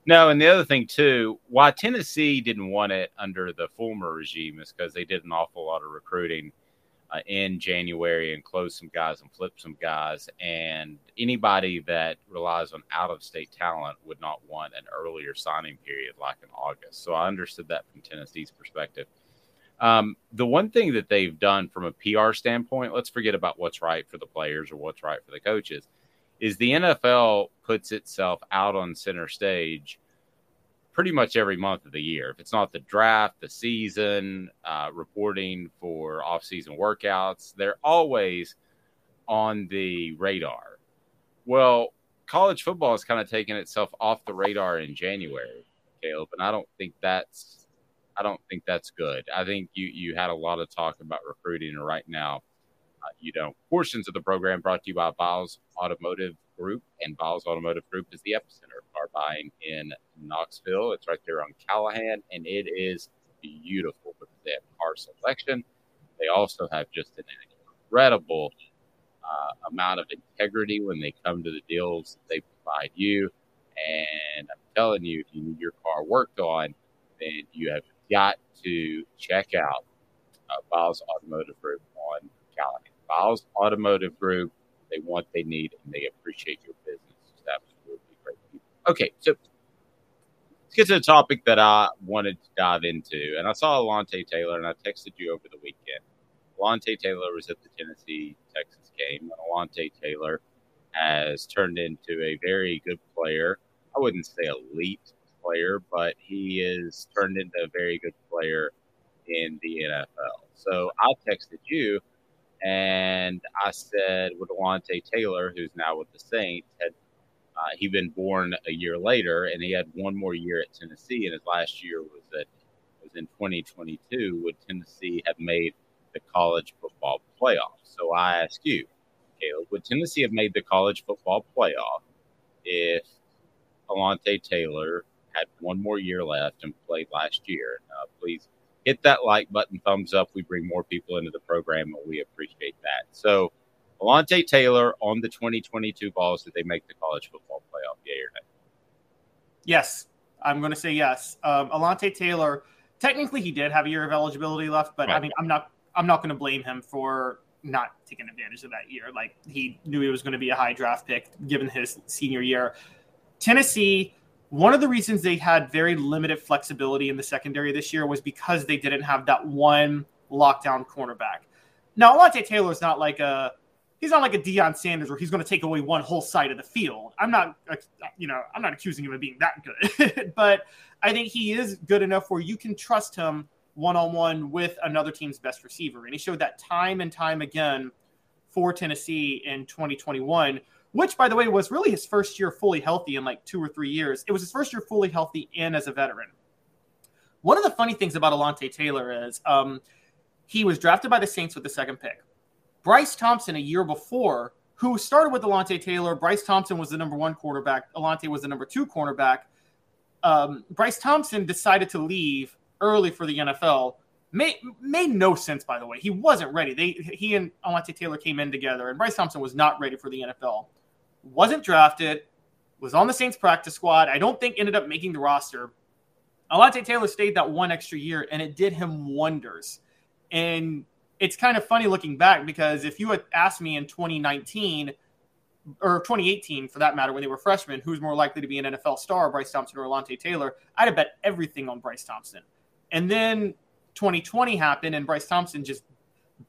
No, and the other thing too, why Tennessee didn't want it under the former regime is because they did an awful lot of recruiting uh, in January and closed some guys and flipped some guys, and anybody that relies on out-of-state talent would not want an earlier signing period like in August. So I understood that from Tennessee's perspective. Um, the one thing that they've done from a PR standpoint, let's forget about what's right for the players or what's right for the coaches is the NFL puts itself out on center stage pretty much every month of the year. If it's not the draft, the season, uh, reporting for off-season workouts, they're always on the radar. Well, college football has kind of taken itself off the radar in January, Caleb, and I don't think that's I don't think that's good. I think you you had a lot of talk about recruiting, right now you know, portions of the program brought to you by Biles Automotive Group, and Biles Automotive Group is the epicenter of car buying in Knoxville. It's right there on Callahan, and it is beautiful because they have car selection. They also have just an incredible uh, amount of integrity when they come to the deals that they provide you. And I'm telling you, if you need your car worked on, then you have got to check out uh, Biles Automotive Group on Callahan. Biles Automotive Group. They want, they need, and they appreciate your business. It's absolutely great. Okay, so let's get to the topic that I wanted to dive into. And I saw Alontae Taylor, and I texted you over the weekend. Alontae Taylor was at the Tennessee Texas game. And Alontae Taylor has turned into a very good player. I wouldn't say elite player, but he is turned into a very good player in the NFL. So I texted you and I said, with Alontae Taylor, who's now with the Saints, had uh, he been born a year later, and he had one more year at Tennessee, and his last year was at was in 2022. Would Tennessee have made the college football playoff? So I ask you, Caleb, would Tennessee have made the college football playoff if Alontae Taylor had one more year left and played last year? Uh, please hit that like button, thumbs up. We bring more people into the program, and we appreciate that. So, Alontae Taylor on the 2022 Vols, did they make the college football playoff? Yeah or no? Yes, I'm going to say yes. Um, Alontae Taylor, technically, he did have a year of eligibility left, but right. I mean, I'm not. I'm not going to blame him for not taking advantage of that year. Like he knew he was going to be a high draft pick given his senior year. Tennessee, one of the reasons they had very limited flexibility in the secondary this year was because they didn't have that one lockdown cornerback. Now, Alontae Taylor is not like a he's not like a Deion Sanders where he's going to take away one whole side of the field. I'm not, you know, I'm not accusing him of being that good, but I think he is good enough where you can trust him one on one with another team's best receiver. And he showed that time and time again for Tennessee in 2021, which, by the way, was really his first year fully healthy in like two or three years. It was his first year fully healthy and as a veteran. One of the funny things about Alontae Taylor is um, he was drafted by the Saints with the second pick. Bryce Thompson, a year before, who started with Alontae Taylor, Bryce Thompson was the number one quarterback. Alontae was the number two cornerback. Um, Bryce Thompson decided to leave early for the NFL. Made, made no sense, by the way. He wasn't ready. They he and Alontae Taylor came in together, and Bryce Thompson was not ready for the NFL. Wasn't drafted, was on the Saints practice squad. I don't think ended up making the roster. Alontae Taylor stayed that one extra year, and it did him wonders. And it's kind of funny looking back because if you had asked me in 2019 or 2018 for that matter, when they were freshmen, who's more likely to be an NFL star, Bryce Thompson or Alontae Taylor, I'd have bet everything on Bryce Thompson. And then 2020 happened, and Bryce Thompson just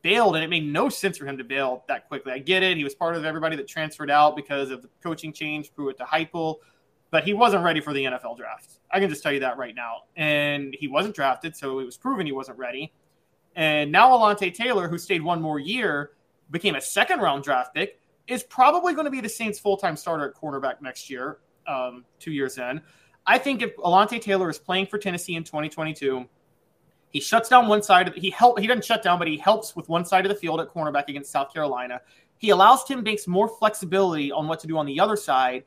bailed, and it made no sense for him to bail that quickly. I get it; he was part of everybody that transferred out because of the coaching change, Pruitt to Heupel, but he wasn't ready for the NFL draft. I can just tell you that right now. And he wasn't drafted, so it was proven he wasn't ready. And now Alontae Taylor, who stayed one more year, became a second round draft pick, is probably going to be the Saints' full time starter at cornerback next year, um, two years in. I think if Alontae Taylor is playing for Tennessee in 2022, he shuts down one side of he help he doesn't shut down, but he helps with one side of the field at cornerback against South Carolina. He allows Tim Banks more flexibility on what to do on the other side,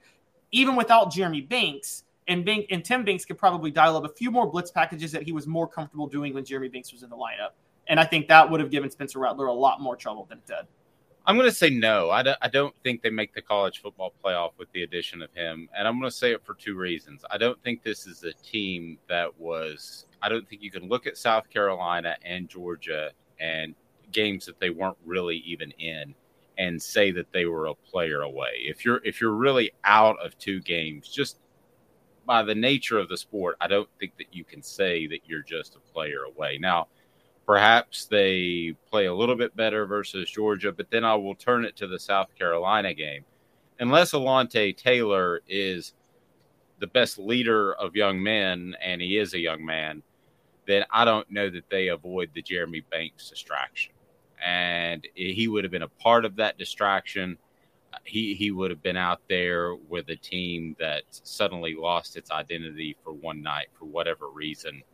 even without Jeremy Banks. And Bank and Tim Banks could probably dial up a few more blitz packages that he was more comfortable doing when Jeremy Banks was in the lineup. And I think that would have given Spencer Rattler a lot more trouble than it did. I'm going to say no. I don't, don't think they make the college football playoff with the addition of him. And I'm going to say it for two reasons. I don't think this is a team that was, I don't think you can look at South Carolina and Georgia and games that they weren't really even in and say that they were a player away. If you're if you're really out of two games, just by the nature of the sport, I don't think that you can say that you're just a player away. Now, Perhaps they play a little bit better versus Georgia, but then I will turn it to the South Carolina game. Unless Alontae Taylor is the best leader of young men, and he is a young man, then I don't know that they avoid the Jeremy Banks distraction. And he would have been a part of that distraction. He he would have been out there with a team that suddenly lost its identity for one night for whatever reason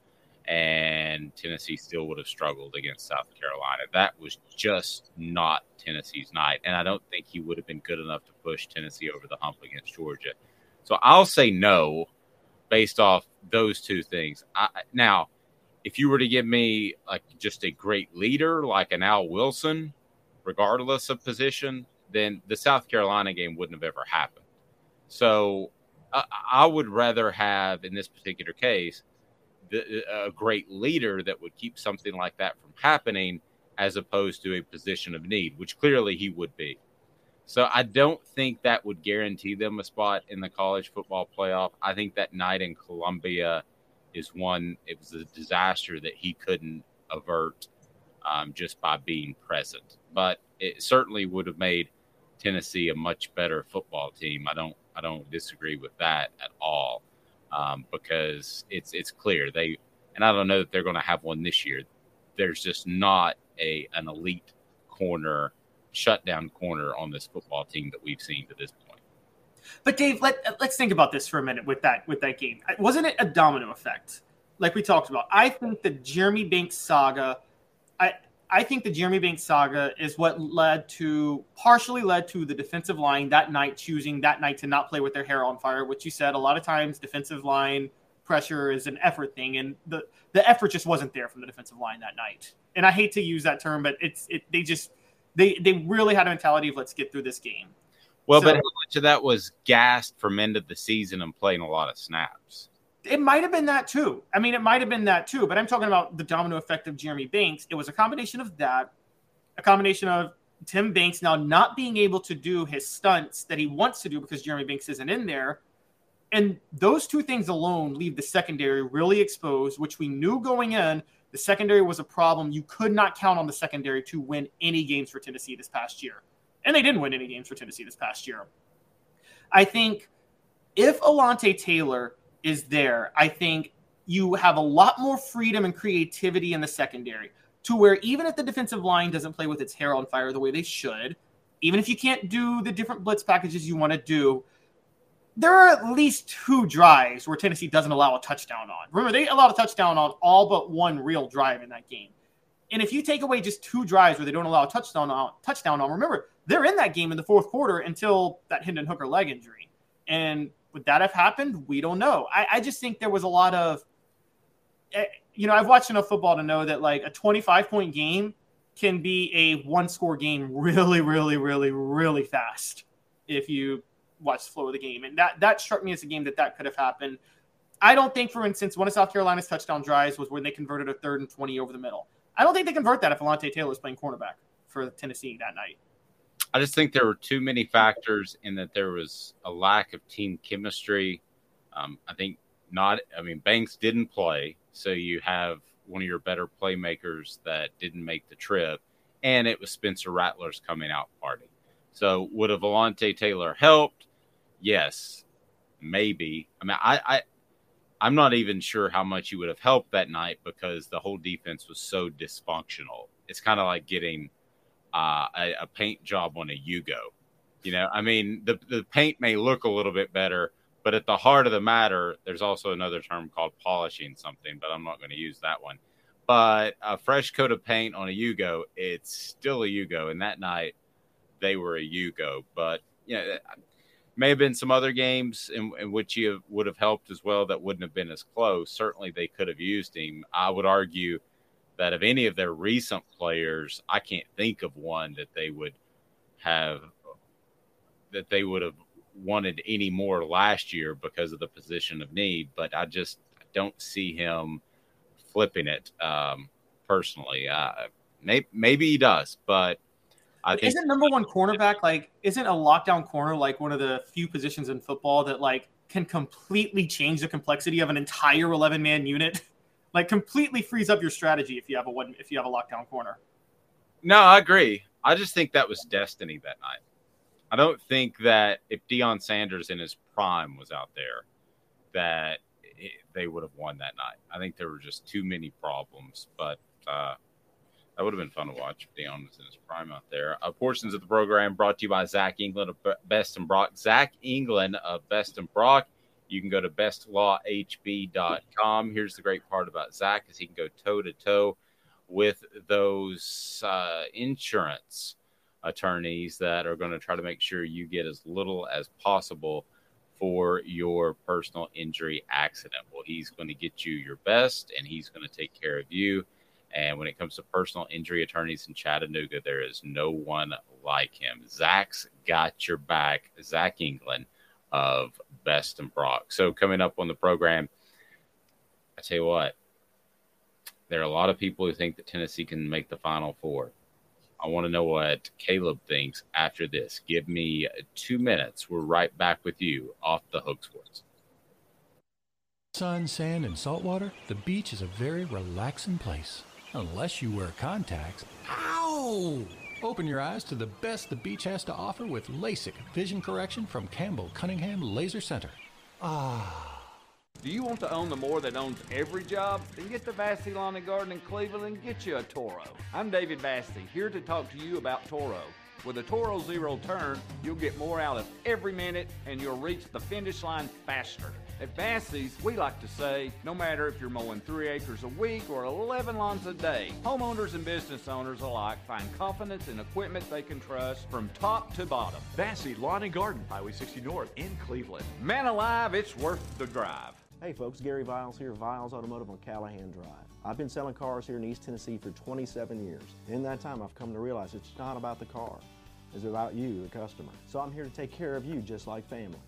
and Tennessee still would have struggled against South Carolina. That was just not Tennessee's night. And I don't think he would have been good enough to push Tennessee over the hump against Georgia. So I'll say no based off those two things. I, now, if you were to give me like just a great leader like an Al Wilson, regardless of position, then the South Carolina game wouldn't have ever happened. So I, I would rather have, in this particular case, the, a great leader that would keep something like that from happening as opposed to a position of need, which clearly he would be. So I don't think that would guarantee them a spot in the college football playoff. I think that night in Columbia is one, it was a disaster that he couldn't avert um, just by being present. But it certainly would have made Tennessee a much better football team. I don't I don't disagree with that at all um, because it's it's clear they and I don't know that they're going to have one this year. There's just not a an elite corner shutdown corner on this football team that we've seen to this point. But Dave, let let's think about this for a minute with that with that game. Wasn't it a domino effect? Like we talked about. I think the Jeremy Banks saga I I think the Jeremy Banks saga is what led to partially led to the defensive line that night choosing that night to not play with their hair on fire, which you said a lot of times defensive line pressure is an effort thing, and the the effort just wasn't there from the defensive line that night. And I hate to use that term, but it's it they just they they really had a mentality of let's get through this game. Well, so, but how much of that was gassed from end of the season and playing a lot of snaps? It might have been that too. I mean, it might have been that too, but I'm talking about the domino effect of Jeremy Banks. It was a combination of that, a combination of Tim Banks now not being able to do his stunts that he wants to do because Jeremy Banks isn't in there. And those two things alone leave the secondary really exposed, which we knew going in. The secondary was a problem. You could not count on the secondary to win any games for Tennessee this past year. And they didn't win any games for Tennessee this past year. I think if Alontae Taylor is there, I think you have a lot more freedom and creativity in the secondary to where even if the defensive line doesn't play with its hair on fire the way they should, even if you can't do the different blitz packages you want to do, there are at least two drives where Tennessee doesn't allow a touchdown on. Remember, they allowed a touchdown on all but one real drive in that game. And if you take away just two drives where they don't allow a touchdown on, touchdown on, remember they're in that game in the fourth quarter until that Hendon Hooker leg injury. And would that have happened? We don't know. I, I just think there was a lot of, eh, you know, I've watched enough football to know that like a 25 point game can be a one score game really, really, really, really fast if you watch the flow of the game. And that that struck me as a game that that could have happened. I don't think, for instance, one of South Carolina's touchdown drives was when they converted a third and 20 over the middle. I don't think they convert that if Alontae Taylor is playing cornerback for Tennessee that night. I just think there were too many factors in that there was a lack of team chemistry. Um, I think not. I mean, Banks didn't play, so you have one of your better playmakers that didn't make the trip, and it was Spencer Rattler's coming out party. So would a Alontae Taylor helped? Yes, maybe. I mean, I, I I'm not even sure how much he would have helped that night because the whole defense was so dysfunctional. It's kind of like getting uh, a, a, paint job on a Yugo. You know, I mean, the the paint may look a little bit better, but at the heart of the matter, there's also another term called polishing something, but I'm not going to use that one. But a fresh coat of paint on a Yugo, it's still a Yugo, and that night they were a Yugo. But you know, may have been some other games in, in which he would have helped as well that wouldn't have been as close. Certainly, they could have used him. I would argue that of any of their recent players, I can't think of one that they would have that they would have wanted any more last year because of the position of need. But I just don't see him flipping it um, personally. Uh, maybe, maybe he does, but I think isn't number one cornerback like isn't a lockdown corner like one of the few positions in football that like can completely change the complexity of an entire 11 man unit like completely frees up your strategy if you have a one if you have a lockdown corner no i agree i just think that was destiny that night i don't think that if Deion sanders in his prime was out there that it, they would have won that night i think there were just too many problems but uh, that would have been fun to watch. If Deion was in his prime out there. Uh, portions of the program brought to you by Zach England of Best and Brock. Zach England of Best and Brock. You can go to bestlawhb.com. Here's the great part about Zach is he can go toe to toe with those uh, insurance attorneys that are going to try to make sure you get as little as possible for your personal injury accident. Well, he's going to get you your best and he's going to take care of you and when it comes to personal injury attorneys in Chattanooga, there is no one like him. Zach's got your back. Zach England of Best and Brock. So coming up on the program, I tell you what, there are a lot of people who think that Tennessee can make the Final Four. I want to know what Caleb thinks after this. Give me two minutes. We're right back with you off the Hook Sports. Sun, sand, and salt water, the beach is a very relaxing place. Unless you wear contacts. Ow! Open your eyes to the best the beach has to offer with LASIK vision correction from Campbell Cunningham Laser Center. Ah. Do you want to own the more that owns every job? Then get to Vassy Lawn and Garden in Cleveland and get you a Toro. I'm David Vassy, here to talk to you about Toro. With a Toro Zero Turn, you'll get more out of every minute and you'll reach the finish line faster. At Vassy's, we like to say, no matter if you're mowing three acres a week or 11 lawns a day, homeowners and business owners alike find confidence in equipment they can trust from top to bottom. Vassy Lawn and Garden, Highway 60 North in Cleveland. Man alive, it's worth the drive. Hey folks, Gary Viles here, Viles Automotive on Callahan Drive. I've been selling cars here in East Tennessee for 27 years. In that time, I've come to realize it's not about the car. It's about you, the customer. So I'm here to take care of you just like family.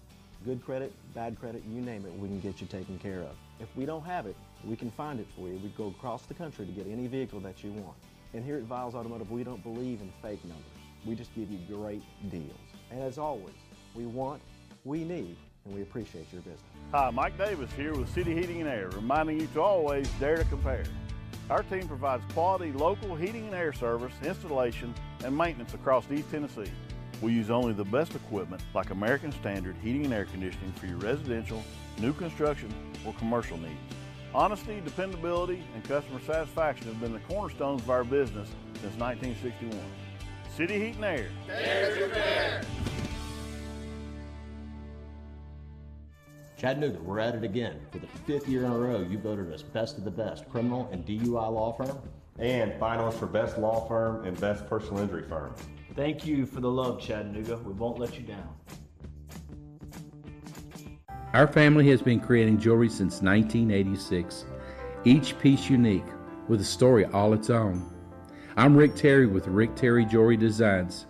Good credit, bad credit, you name it, we can get you taken care of. If we don't have it, we can find it for you. We go across the country to get any vehicle that you want. And here at Viles Automotive, we don't believe in fake numbers. We just give you great deals. And as always, we want, we need, and we appreciate your business. Hi, Mike Davis here with City Heating and Air, reminding you to always dare to compare. Our team provides quality local heating and air service, installation, and maintenance across East Tennessee. We use only the best equipment like American Standard heating and air conditioning for your residential, new construction, or commercial needs. Honesty, dependability, and customer satisfaction have been the cornerstones of our business since 1961. City Heat and Air. There's your bear. Chattanooga, we're at it again. For the fifth year in a row, you voted us best of the best criminal and DUI law firm. And finalist for best law firm and best personal injury firm. Thank you for the love, Chattanooga. We won't let you down. Our family has been creating jewelry since 1986, each piece unique with a story all its own. I'm Rick Terry with Rick Terry Jewelry Designs.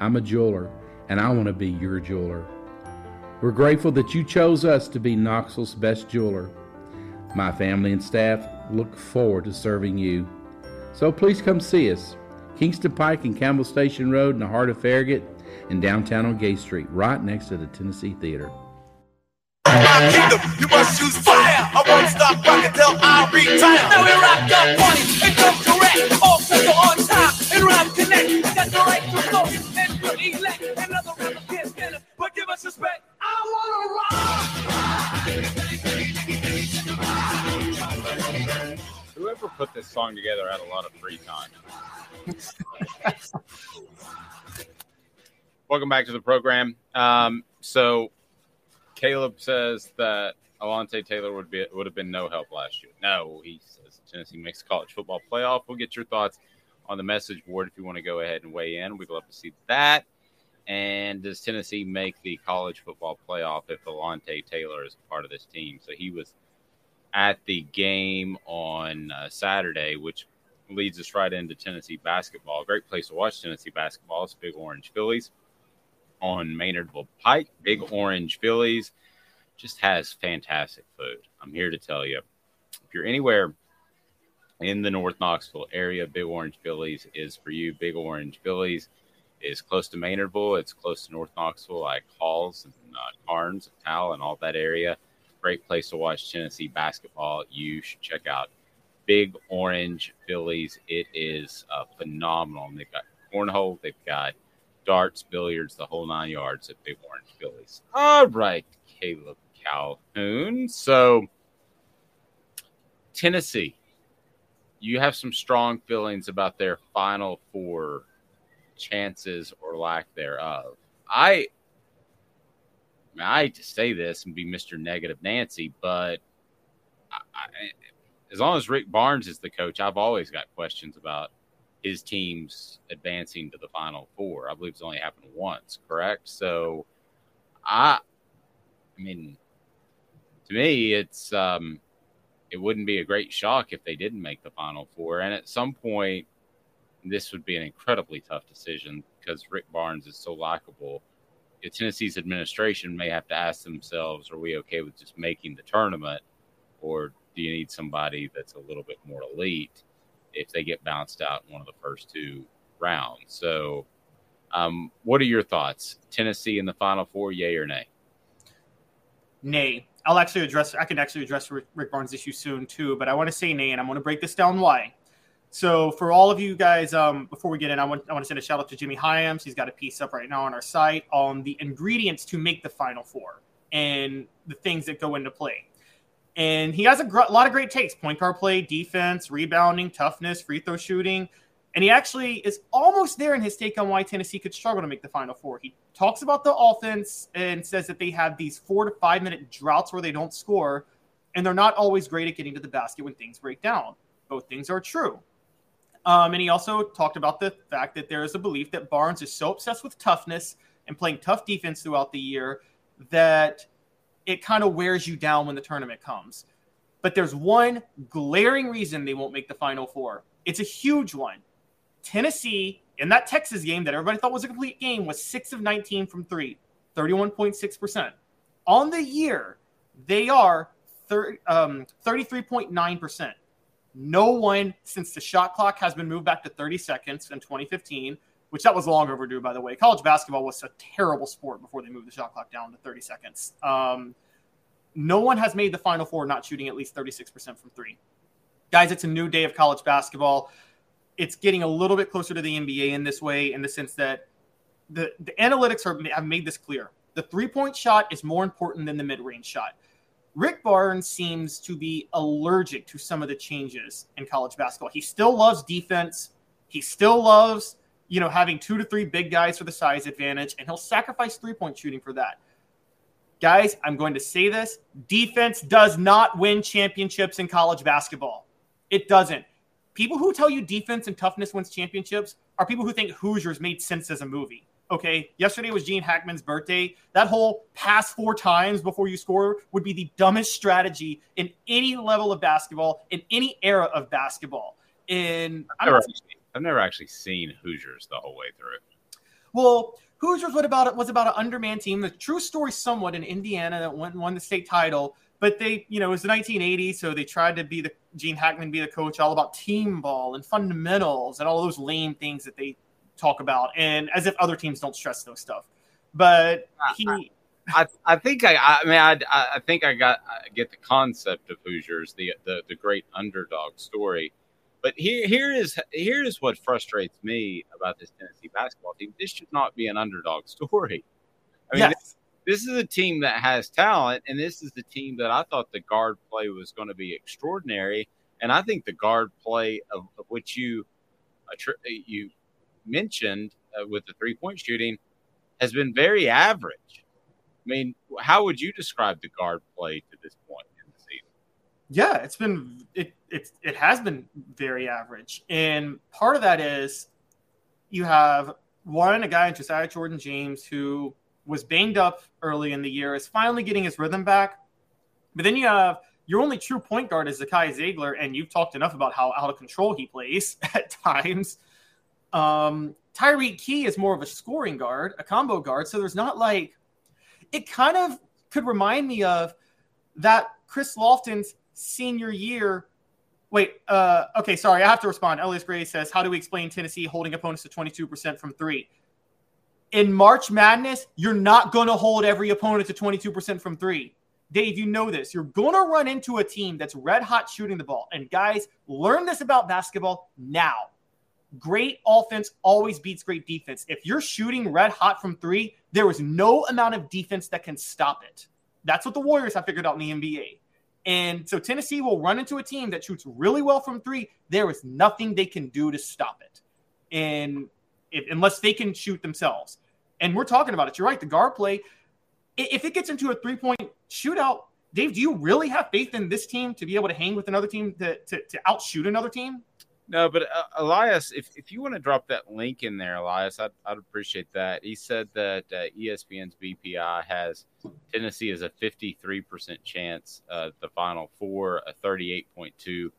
I'm a jeweler, and I want to be your jeweler. We're grateful that you chose us to be Knoxville's best jeweler. My family and staff look forward to serving you. So please come see us. Kingston Pike and Campbell Station Road in the heart of Farragut and downtown on Gay Street, right next to the Tennessee Theater. Kingdom, you must choose fire. I won't stop rocking till I retire. Now we rock the party and come correct. All people on time and rhyme connect. Got the right to flow and to elect. Another rapper can't stand it, but give us respect. I wanna rock. Whoever put this song together had a lot of free time. Welcome back to the program. Um, so Caleb says that Alontae Taylor would be would have been no help last year. No, he says Tennessee makes college football playoff. We'll get your thoughts on the message board if you want to go ahead and weigh in. We'd love to see that. And does Tennessee make the college football playoff if Alontae Taylor is part of this team? So he was at the game on uh, Saturday, which leads us right into Tennessee basketball. Great place to watch Tennessee basketball. It's Big Orange Phillies on Maynardville Pike. Big Orange Phillies just has fantastic food. I'm here to tell you, if you're anywhere in the North Knoxville area, Big Orange Phillies is for you. Big Orange Phillies is close to Maynardville. It's close to North Knoxville, like Halls and uh, Carnes, Tal, and all that area. Great place to watch Tennessee basketball. You should check out Big Orange Phillies. It is uh, phenomenal. And they've got cornhole, they've got darts, billiards, the whole nine yards at Big Orange Phillies. All right, Caleb Calhoun. So, Tennessee, you have some strong feelings about their final four chances or lack thereof. I, I hate to say this and be Mr. Negative Nancy, but I, I, as long as Rick Barnes is the coach, I've always got questions about his teams advancing to the final four. I believe it's only happened once, correct? So I I mean to me it's um it wouldn't be a great shock if they didn't make the final four. And at some point this would be an incredibly tough decision because Rick Barnes is so likable. The Tennessee's administration may have to ask themselves, are we okay with just making the tournament? Or do you need somebody that's a little bit more elite? if they get bounced out in one of the first two rounds. So, um, what are your thoughts? Tennessee in the Final Four, yay or nay? Nay. I'll actually address. I can actually address Rick Barnes' issue soon too, but I want to say nay, and I'm going to break this down why. So, for all of you guys, um, before we get in, I want, I want to send a shout out to Jimmy Hyams. He's got a piece up right now on our site on the ingredients to make the Final Four and the things that go into play. And he has a, gr- lot of great takes point guard play, defense, rebounding, toughness, free throw shooting. And he actually is almost there in his take on why Tennessee could struggle to make the Final Four. He talks about the offense and says that they have these four to five minute droughts where they don't score, and they're not always great at getting to the basket when things break down. Both things are true. Um, and he also talked about the fact that there is a belief that Barnes is so obsessed with toughness and playing tough defense throughout the year that it kind of wears you down when the tournament comes. But there's one glaring reason they won't make the Final Four. It's a huge one. Tennessee, in that Texas game that everybody thought was a complete game, was 6 of 19 from three, 31.6%. On the year, they are thir- um, 33.9%. No one since the shot clock has been moved back to 30 seconds in 2015 which that was long overdue, by the way. College basketball was a terrible sport before they moved the shot clock down to 30 seconds. Um, no one has made the Final Four not shooting at least 36% from three. Guys, it's a new day of college basketball. It's getting a little bit closer to the NBA in this way, in the sense that the, the analytics are, have made this clear. The three point shot is more important than the mid range shot. Rick Barnes seems to be allergic to some of the changes in college basketball. He still loves defense. He still loves, you know, having two to three big guys for the size advantage, and he'll sacrifice three point shooting for that. Guys, I'm going to say this defense does not win championships in college basketball. It doesn't. People who tell you defense and toughness wins championships are people who think Hoosiers made sense as a movie. Okay, yesterday was Gene Hackman's birthday. That whole pass four times before you score would be the dumbest strategy in any level of basketball, in any era of basketball. In never, actually, I've never actually seen Hoosiers the whole way through. Well, Hoosiers what about it was about an underman team. The true story somewhat in Indiana that won, won the state title, but they, you know, it was the 1980s, so they tried to be the Gene Hackman be the coach, all about team ball and fundamentals and all those lame things that they talk about, and as if other teams don't stress those stuff. But ah, he, I, I think I, I mean, I, I think I got, I get the concept of Hoosiers, the, the, the great underdog story. But here, here is, here is what frustrates me about this Tennessee basketball team. This should not be an underdog story. I mean, yes. this, this is a team that has talent, and this is the team that I thought the guard play was going to be extraordinary. And I think the guard play of, of which you, you mentioned uh, with the three point shooting has been very average. I mean, how would you describe the guard play to this point in the season? Yeah, it's been it it it has been very average, and part of that is you have one a guy in Josiah Jordan James who was banged up early in the year is finally getting his rhythm back, but then you have your only true point guard is Zakai Zeigler, and you've talked enough about how out of control he plays at times. Um, Tyreke Key is more of a scoring guard, a combo guard. So there's not like it kind of could remind me of that Chris Lofton's senior year. Wait, uh, okay, sorry, I have to respond. Elias Gray says, How do we explain Tennessee holding opponents to 22% from three? In March Madness, you're not going to hold every opponent to 22% from three. Dave, you know this. You're going to run into a team that's red hot shooting the ball. And guys, learn this about basketball now great offense always beats great defense. If you're shooting red hot from three, there is no amount of defense that can stop it. That's what the Warriors have figured out in the NBA. And so Tennessee will run into a team that shoots really well from three. There is nothing they can do to stop it. And if, unless they can shoot themselves. And we're talking about it. You're right. The guard play, if it gets into a three point shootout, Dave, do you really have faith in this team to be able to hang with another team to, to, to outshoot another team? No, but uh, Elias, if, if you want to drop that link in there, Elias, I'd, I'd appreciate that. He said that uh, ESPN's BPI has Tennessee as a 53% chance uh, the Final Four, a 38.2%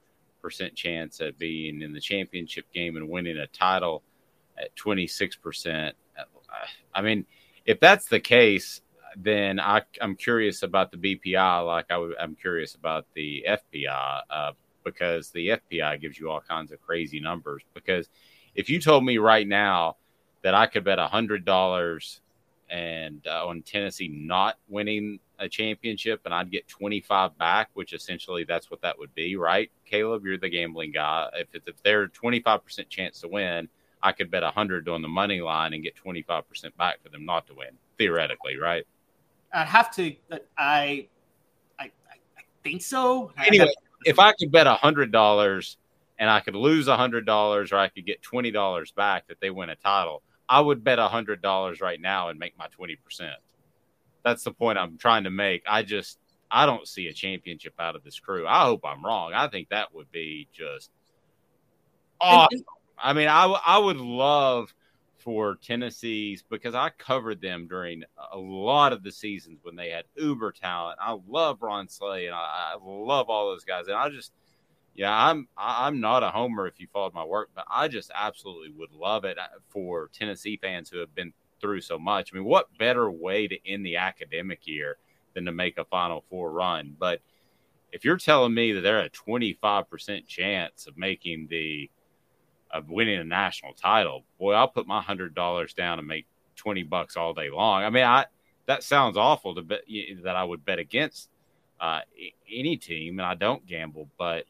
chance at being in the championship game and winning a title at 26%. I mean, if that's the case, then I, am curious about the BPI, like I am curious about the FPI. Uh, because the FPI gives you all kinds of crazy numbers. Because if you told me right now that I could bet a hundred dollars and uh, on Tennessee not winning a championship and I'd get 25 back, which essentially that's what that would be, right? Caleb, you're the gambling guy. If it's, if they're 25% chance to win, I could bet a hundred on the money line and get 25% back for them not to win, theoretically, right? I have to, I, I, I think so. Anyway, if I could bet a hundred dollars and I could lose a hundred dollars or I could get twenty dollars back that they win a title, I would bet a hundred dollars right now and make my twenty percent. That's the point I'm trying to make. I just I don't see a championship out of this crew. I hope I'm wrong. I think that would be just awesome. I mean, I I would love for Tennessee's because I covered them during a lot of the seasons when they had uber talent. I love Ron Slay and I, I love all those guys. And I just, yeah, I'm I'm not a homer if you followed my work, but I just absolutely would love it uh, for Tennessee fans who have been through so much. I mean, what better way to end the academic year than to make a Final Four run? But if you're telling me that they're a 25% chance of making the of winning a national title, boy, I'll put my hundred dollars down and make twenty bucks all day long. I mean, I that sounds awful to bet that I would bet against uh, any team, and I don't gamble, but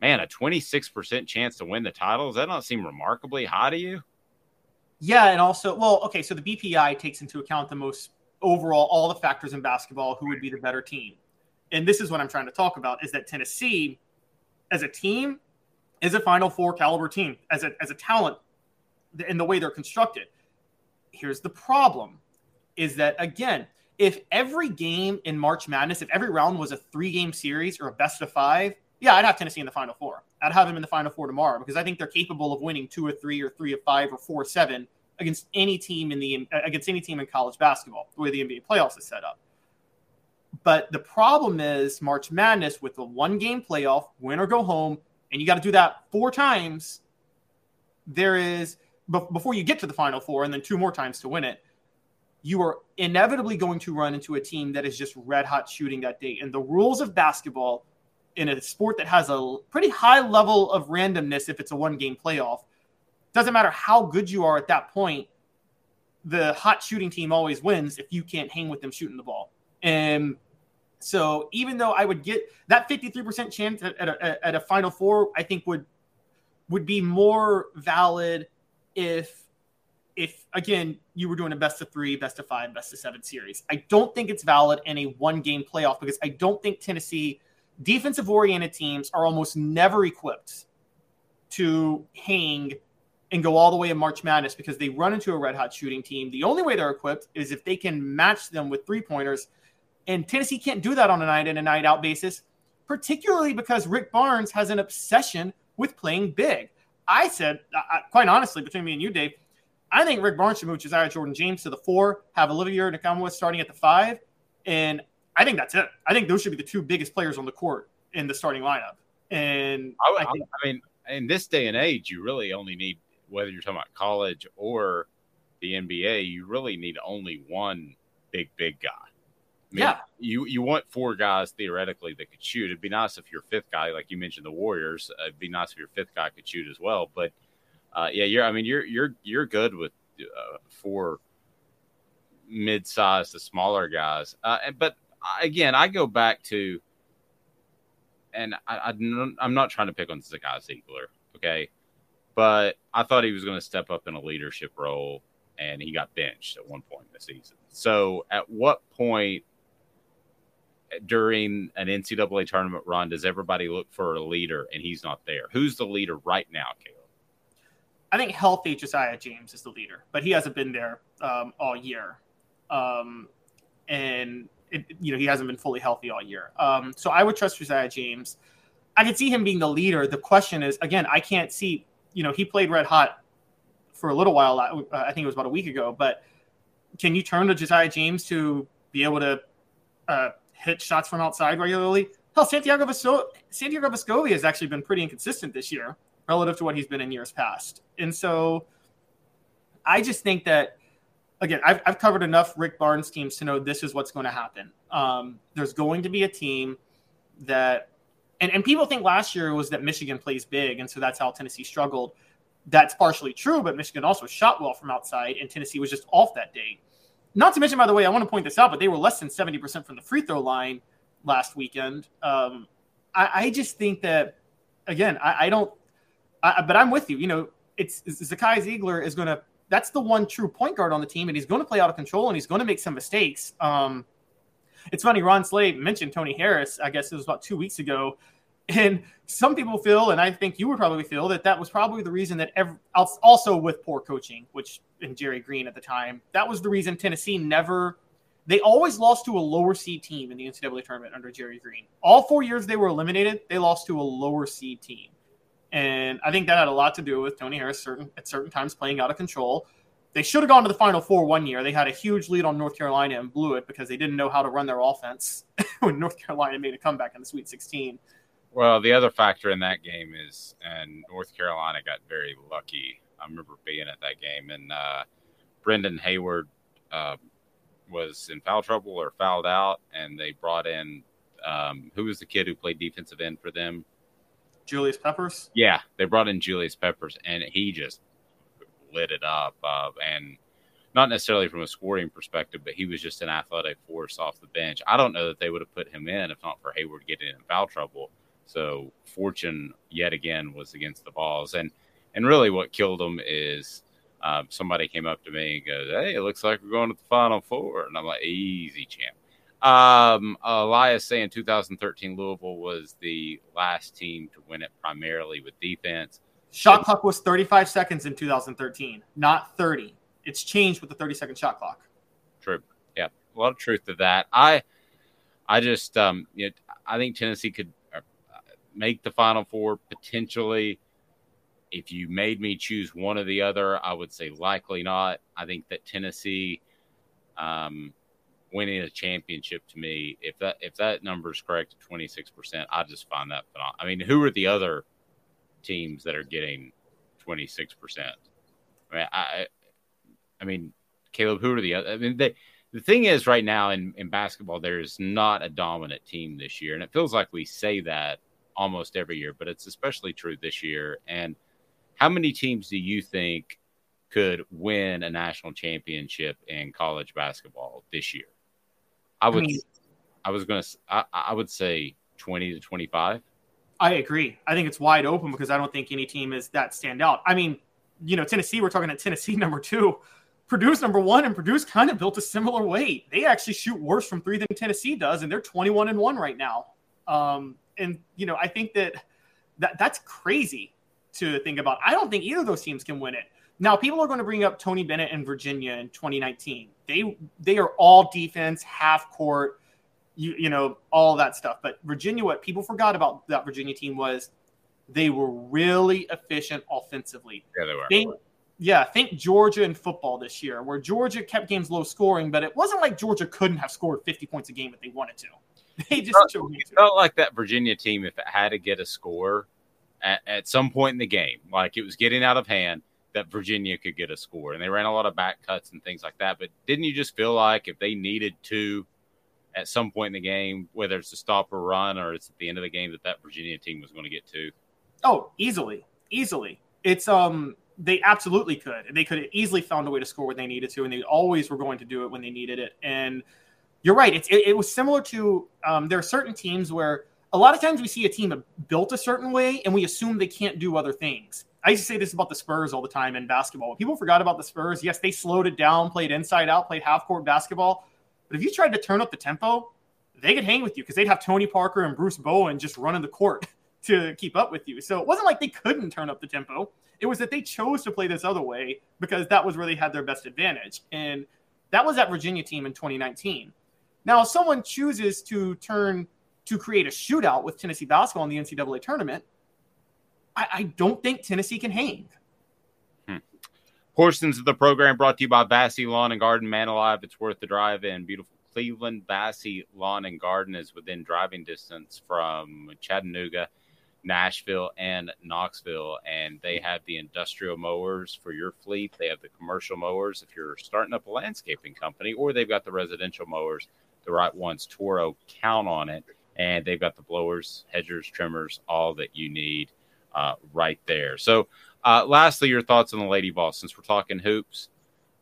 man, a twenty six percent chance to win the title does that not seem remarkably high to you? Yeah, and also, well, okay, so the BPI takes into account the most overall all the factors in basketball, who would be the better team. And this is what I'm trying to talk about is that Tennessee as a team is a final four caliber team as a as a talent in the way they're constructed. Here's the problem is that again, if every game in March Madness, if every round was a three game series or a best of five, yeah, I'd have Tennessee in the final four. I'd have them in the final four tomorrow because I think they're capable of winning two or three or three or five or four or seven against any team in the against any team in college basketball, the way the NBA playoffs is set up. But the problem is March Madness with the one game playoff, win or go home, and you got to do that four times. There is before you get to the final four, and then two more times to win it. You are inevitably going to run into a team that is just red hot shooting that day. And the rules of basketball in a sport that has a pretty high level of randomness, if it's a one game playoff, doesn't matter how good you are at that point, the hot shooting team always wins if you can't hang with them shooting the ball. And so even though I would get that 53% chance at, at, a, at a final four, I think would would be more valid if if again you were doing a best of three, best of five, best of seven series. I don't think it's valid in a one game playoff because I don't think Tennessee defensive oriented teams are almost never equipped to hang and go all the way in March Madness because they run into a red hot shooting team. The only way they're equipped is if they can match them with three pointers. And Tennessee can't do that on a night in and night out basis, particularly because Rick Barnes has an obsession with playing big. I said, quite honestly, between me and you, Dave, I think Rick Barnes should move Josiah Jordan James to the four, have Olivier Nkamhoua starting at the five, and I think that's it. I think those should be the two biggest players on the court in the starting lineup. And I, I, think, I mean, in this day and age, you really only need whether you're talking about college or the NBA, you really need only one big, big guy. I mean, yeah. You you want four guys theoretically that could shoot. It'd be nice if your fifth guy, like you mentioned, the Warriors. Uh, it'd be nice if your fifth guy could shoot as well. But uh, yeah, you're. I mean, you're you're you're good with uh, four mid-sized to smaller guys. Uh, but again, I go back to, and I, I am not trying to pick on Zakai Zeigler, okay, but I thought he was going to step up in a leadership role, and he got benched at one point in the season. So, at what point during an NCAA tournament run does everybody look for a leader and he's not there? Who's the leader right now, Caleb? I think healthy Josiah James is the leader, but he hasn't been there um, all year. Um, and, it, you know, he hasn't been fully healthy all year. Um, so I would trust Josiah James. I could see him being the leader. The question is, again, I can't see, you know, he played red hot for a little while. Uh, I think it was about a week ago, but can you turn to Josiah James to be able to uh, hit shots from outside regularly. Hell, Santiago, Vesco- Santiago Vescovi has actually been pretty inconsistent this year relative to what he's been in years past. And so I just think that, again, I've, I've covered enough Rick Barnes teams to know this is what's going to happen. Um, there's going to be a team that, and, and people think last year was that Michigan plays big, and so that's how Tennessee struggled. That's partially true, but Michigan also shot well from outside, and Tennessee was just off that day. Not to mention, by the way, I want to point this out, but they were less than 70% from the free throw line last weekend. Um, I, I, just think that, again, I, I don't, I, but I'm with you. You know, it's, Zakai Zeigler is going to, that's the one true point guard on the team, and he's going to play out of control and he's going to make some mistakes. Um, it's funny, Ron Slade mentioned Tony Harris, I guess it was about two weeks ago. And some people feel, and I think you would probably feel, that that was probably the reason that every, also with poor coaching, which in Jerry Green at the time, that was the reason Tennessee never, they always lost to a lower seed team in the NCAA tournament under Jerry Green. All four years they were eliminated, they lost to a lower seed team. And I think that had a lot to do with Tony Harris certain at certain times playing out of control. They should have gone to the Final Four one year. They had a huge lead on North Carolina and blew it because they didn't know how to run their offense when North Carolina made a comeback in the Sweet 16. Well, the other factor in that game is, and North Carolina got very lucky. I remember being at that game, and uh, Brendan Haywood uh, was in foul trouble or fouled out, and they brought in um, who was the kid who played defensive end for them? Julius Peppers. Yeah, they brought in Julius Peppers, and he just lit it up. Uh, and not necessarily from a scoring perspective, but he was just an athletic force off the bench. I don't know that they would have put him in if not for Hayward getting in foul trouble. So fortune yet again was against the Vols, and and really what killed them is um, somebody came up to me and goes, "Hey, it looks like we're going to the Final Four. and I'm like, "Easy, champ." Um, Elias saying 2013 Louisville was the last team to win it primarily with defense. Shot clock was 35 seconds in 2013, not 30. It's changed with the 30 second shot clock. True. Yeah, a lot of truth to that. I, I just, um, you know, I think Tennessee could make the Final Four potentially. If you made me choose one or the other, I would say likely not. I think that Tennessee, um, winning a championship to me, if that if that number is correct, twenty six percent, I just find that phenomenal. I mean, who are the other teams that are getting twenty six percent? I mean, I, I mean, Caleb, who are the other? I mean, they, the thing is, right now in in basketball, there is not a dominant team this year, and it feels like we say that almost every year, but it's especially true this year. And how many teams do you think? could win a national championship in college basketball this year? I would. I, mean, I was going to. I, I would say twenty to twenty-five. I agree. I think it's wide open because I don't think any team is that stand out. I mean, you know, Tennessee. We're talking at Tennessee number two. Purdue's number one, and Purdue's kind of built a similar weight. They actually shoot worse from three than Tennessee does, and they're 21 and one right now. Um, and you know, I think that, that that's crazy to think about. I don't think either of those teams can win it. Now, people are going to bring up Tony Bennett and Virginia in 2019. They they are all defense, half court, you you know, all that stuff. But Virginia, what people forgot about that Virginia team was they were really efficient offensively. Yeah, they were. Think, yeah, think Georgia in football this year, where Georgia kept games low scoring, but it wasn't like Georgia couldn't have scored 50 points a game if they wanted to. They just it felt, it felt like that Virginia team, if it had to get a score at, at some point in the game, like it was getting out of hand – that Virginia could get a score. And they ran a lot of back cuts and things like that. But didn't you just feel like if they needed to at some point in the game, whether it's to stop or run or it's at the end of the game, that that Virginia team was going to get to? Oh, easily, easily. It's um they absolutely could. And they could have easily found a way to score when they needed to, and they always were going to do it when they needed it. And you're right. It's it, it was similar to um, there are certain teams where a lot of times we see a team built a certain way, and we assume they can't do other things. I used to say this about the Spurs all the time in basketball. People forgot about the Spurs. Yes, they slowed it down, played inside out, played half court basketball. But if you tried to turn up the tempo, they could hang with you because they'd have Tony Parker and Bruce Bowen just running the court to keep up with you. So it wasn't like they couldn't turn up the tempo. It was that they chose to play this other way because that was where they had their best advantage. And that was that Virginia team in 2019. Now, if someone chooses to turn to create a shootout with Tennessee basketball in the NCAA tournament, I, I don't think Tennessee can hang. Hmm. Portions of the program brought to you by Vassy Lawn and Garden. Man alive, it's worth the drive in. Beautiful Cleveland. Vassy Lawn and Garden is within driving distance from Chattanooga, Nashville, and Knoxville. And they have the industrial mowers for your fleet. They have the commercial mowers if you're starting up a landscaping company, or they've got the residential mowers, the right ones. Toro, count on it. And they've got the blowers, hedgers, trimmers, all that you need uh, right there. So, uh, lastly, your thoughts on the Lady Vols since we're talking hoops.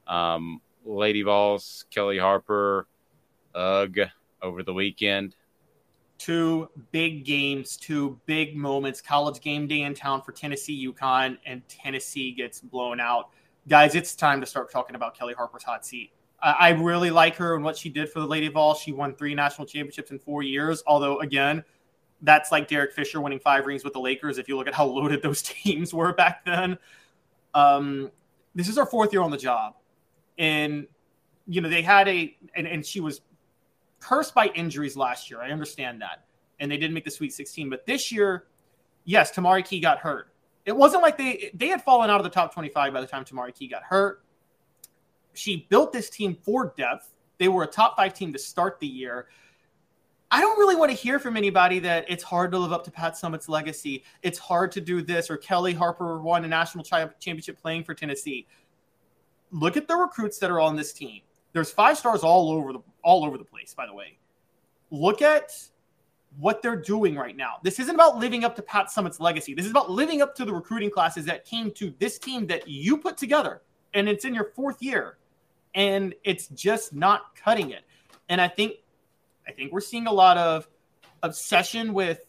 Um, Lady Vols, Kellie Harper, ugh, over the weekend. Two big games, two big moments. College game day in town for Tennessee, UConn, and Tennessee gets blown out. Guys, it's time to start talking about Kellie Harper's hot seat. I really like her and what she did for the Lady Vols. She won three national championships in four years. Although, again, that's like Derek Fisher winning five rings with the Lakers. If you look at how loaded those teams were back then, um, this is our fourth year on the job, and you know they had a and, and she was cursed by injuries last year. I understand that, and they didn't make the Sweet 16. But this year, yes, Tamari Key got hurt. It wasn't like they they had fallen out of the top 25 by the time Tamari Key got hurt. She built this team for depth. They were a top five team to start the year. I don't really want to hear from anybody that it's hard to live up to Pat Summitt's legacy. It's hard to do this, or Kellie Harper won a national championship playing for Tennessee. Look at the recruits that are on this team. There's five stars all over the all over the place. By the way, look at what they're doing right now. This isn't about living up to Pat Summitt's legacy. This is about living up to the recruiting classes that came to this team that you put together, and it's in your fourth year, and it's just not cutting it. And I think, I think we're seeing a lot of obsession with,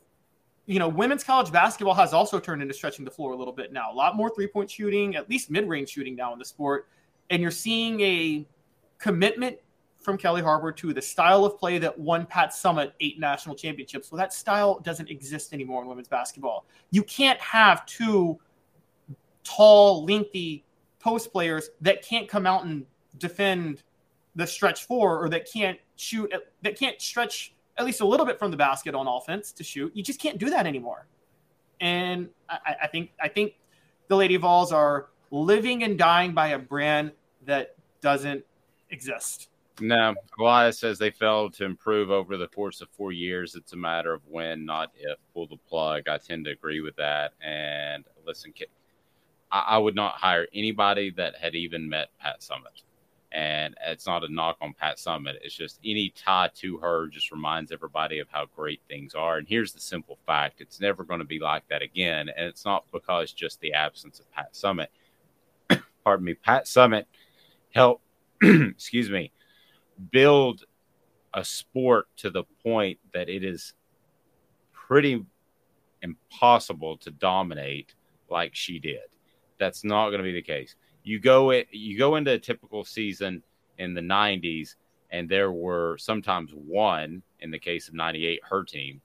you know, women's college basketball has also turned into stretching the floor a little bit now. A lot more three point shooting, at least mid range shooting now in the sport, and you're seeing a commitment from Kellie Harper to the style of play that won Pat Summitt eight national championships. Well, that style doesn't exist anymore in women's basketball. You can't have two tall, lengthy post players that can't come out and defend the stretch four or that can't shoot, that can't stretch at least a little bit from the basket on offense to shoot. You just can't do that anymore. And I, I think I think the Lady Vols are living and dying by a brand that doesn't exist. No, Elias says they failed to improve over the course of four years. It's a matter of when, not if. Pull the plug. I tend to agree with that. And listen, I, would not hire anybody that had even met Pat Summitt. And it's not a knock on Pat Summitt. It's just any tie to her just reminds everybody of how great things are. And here's the simple fact it's never going to be like that again. And it's not because just the absence of Pat Summitt. Pardon me. Pat Summitt helped, excuse me, build a sport to the point that it is pretty impossible to dominate like she did. That's not going to be the case. You go it, you go into a typical season in the 90s and there were sometimes one in the case of 98 her team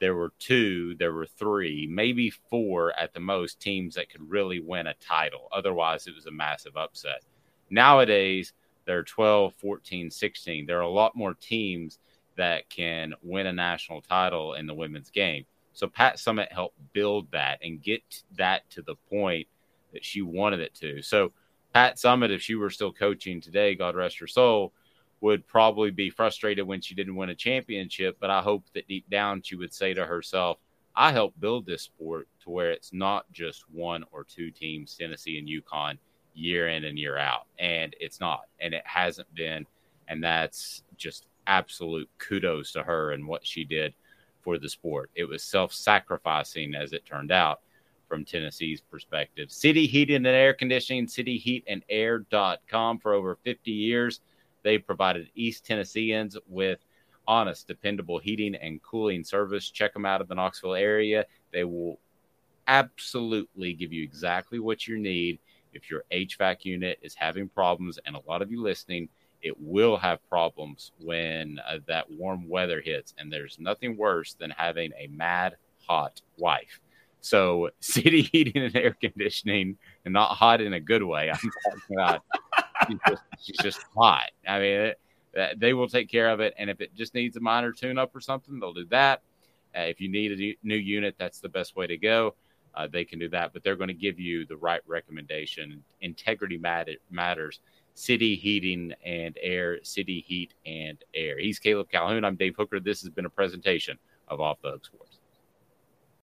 there were two there were three maybe four at the most teams that could really win a title otherwise it was a massive upset nowadays there are 12, 14, 16. There are a lot more teams that can win a national title in the women's game. So Pat Summitt helped build that and get that to the point that she wanted it to. So Pat Summitt, if she were still coaching today, God rest her soul, would probably be frustrated when she didn't win a championship. But I hope that deep down she would say to herself, I helped build this sport to where it's not just one or two teams, Tennessee and UConn year in and year out. And it's not, and it hasn't been. And that's just absolute kudos to her and what she did for the sport. It was self sacrificing, as it turned out, from Tennessee's perspective. City Heating and Air Conditioning, cityheatandair.com for over 50 years. They provided East Tennesseans with honest, dependable heating and cooling service. Check them out in the Knoxville area. They will absolutely give you exactly what you need if your HVAC unit is having problems, and a lot of you listening, it will have problems when uh, that warm weather hits. And there's nothing worse than having a mad, hot wife. So, city heating and air conditioning, and not hot in a good way. I'm talking about she's, just, just hot. I mean, it, they will take care of it. And if it just needs a minor tune up or something, they'll do that. Uh, if you need a new unit, that's the best way to go uh, they can do that. But they're going to give you the right recommendation. Integrity matters. City Heating and Air, City Heat and Air. He's Caleb Calhoun. I'm Dave Hooker. This has been a presentation of Off the Hook Sports.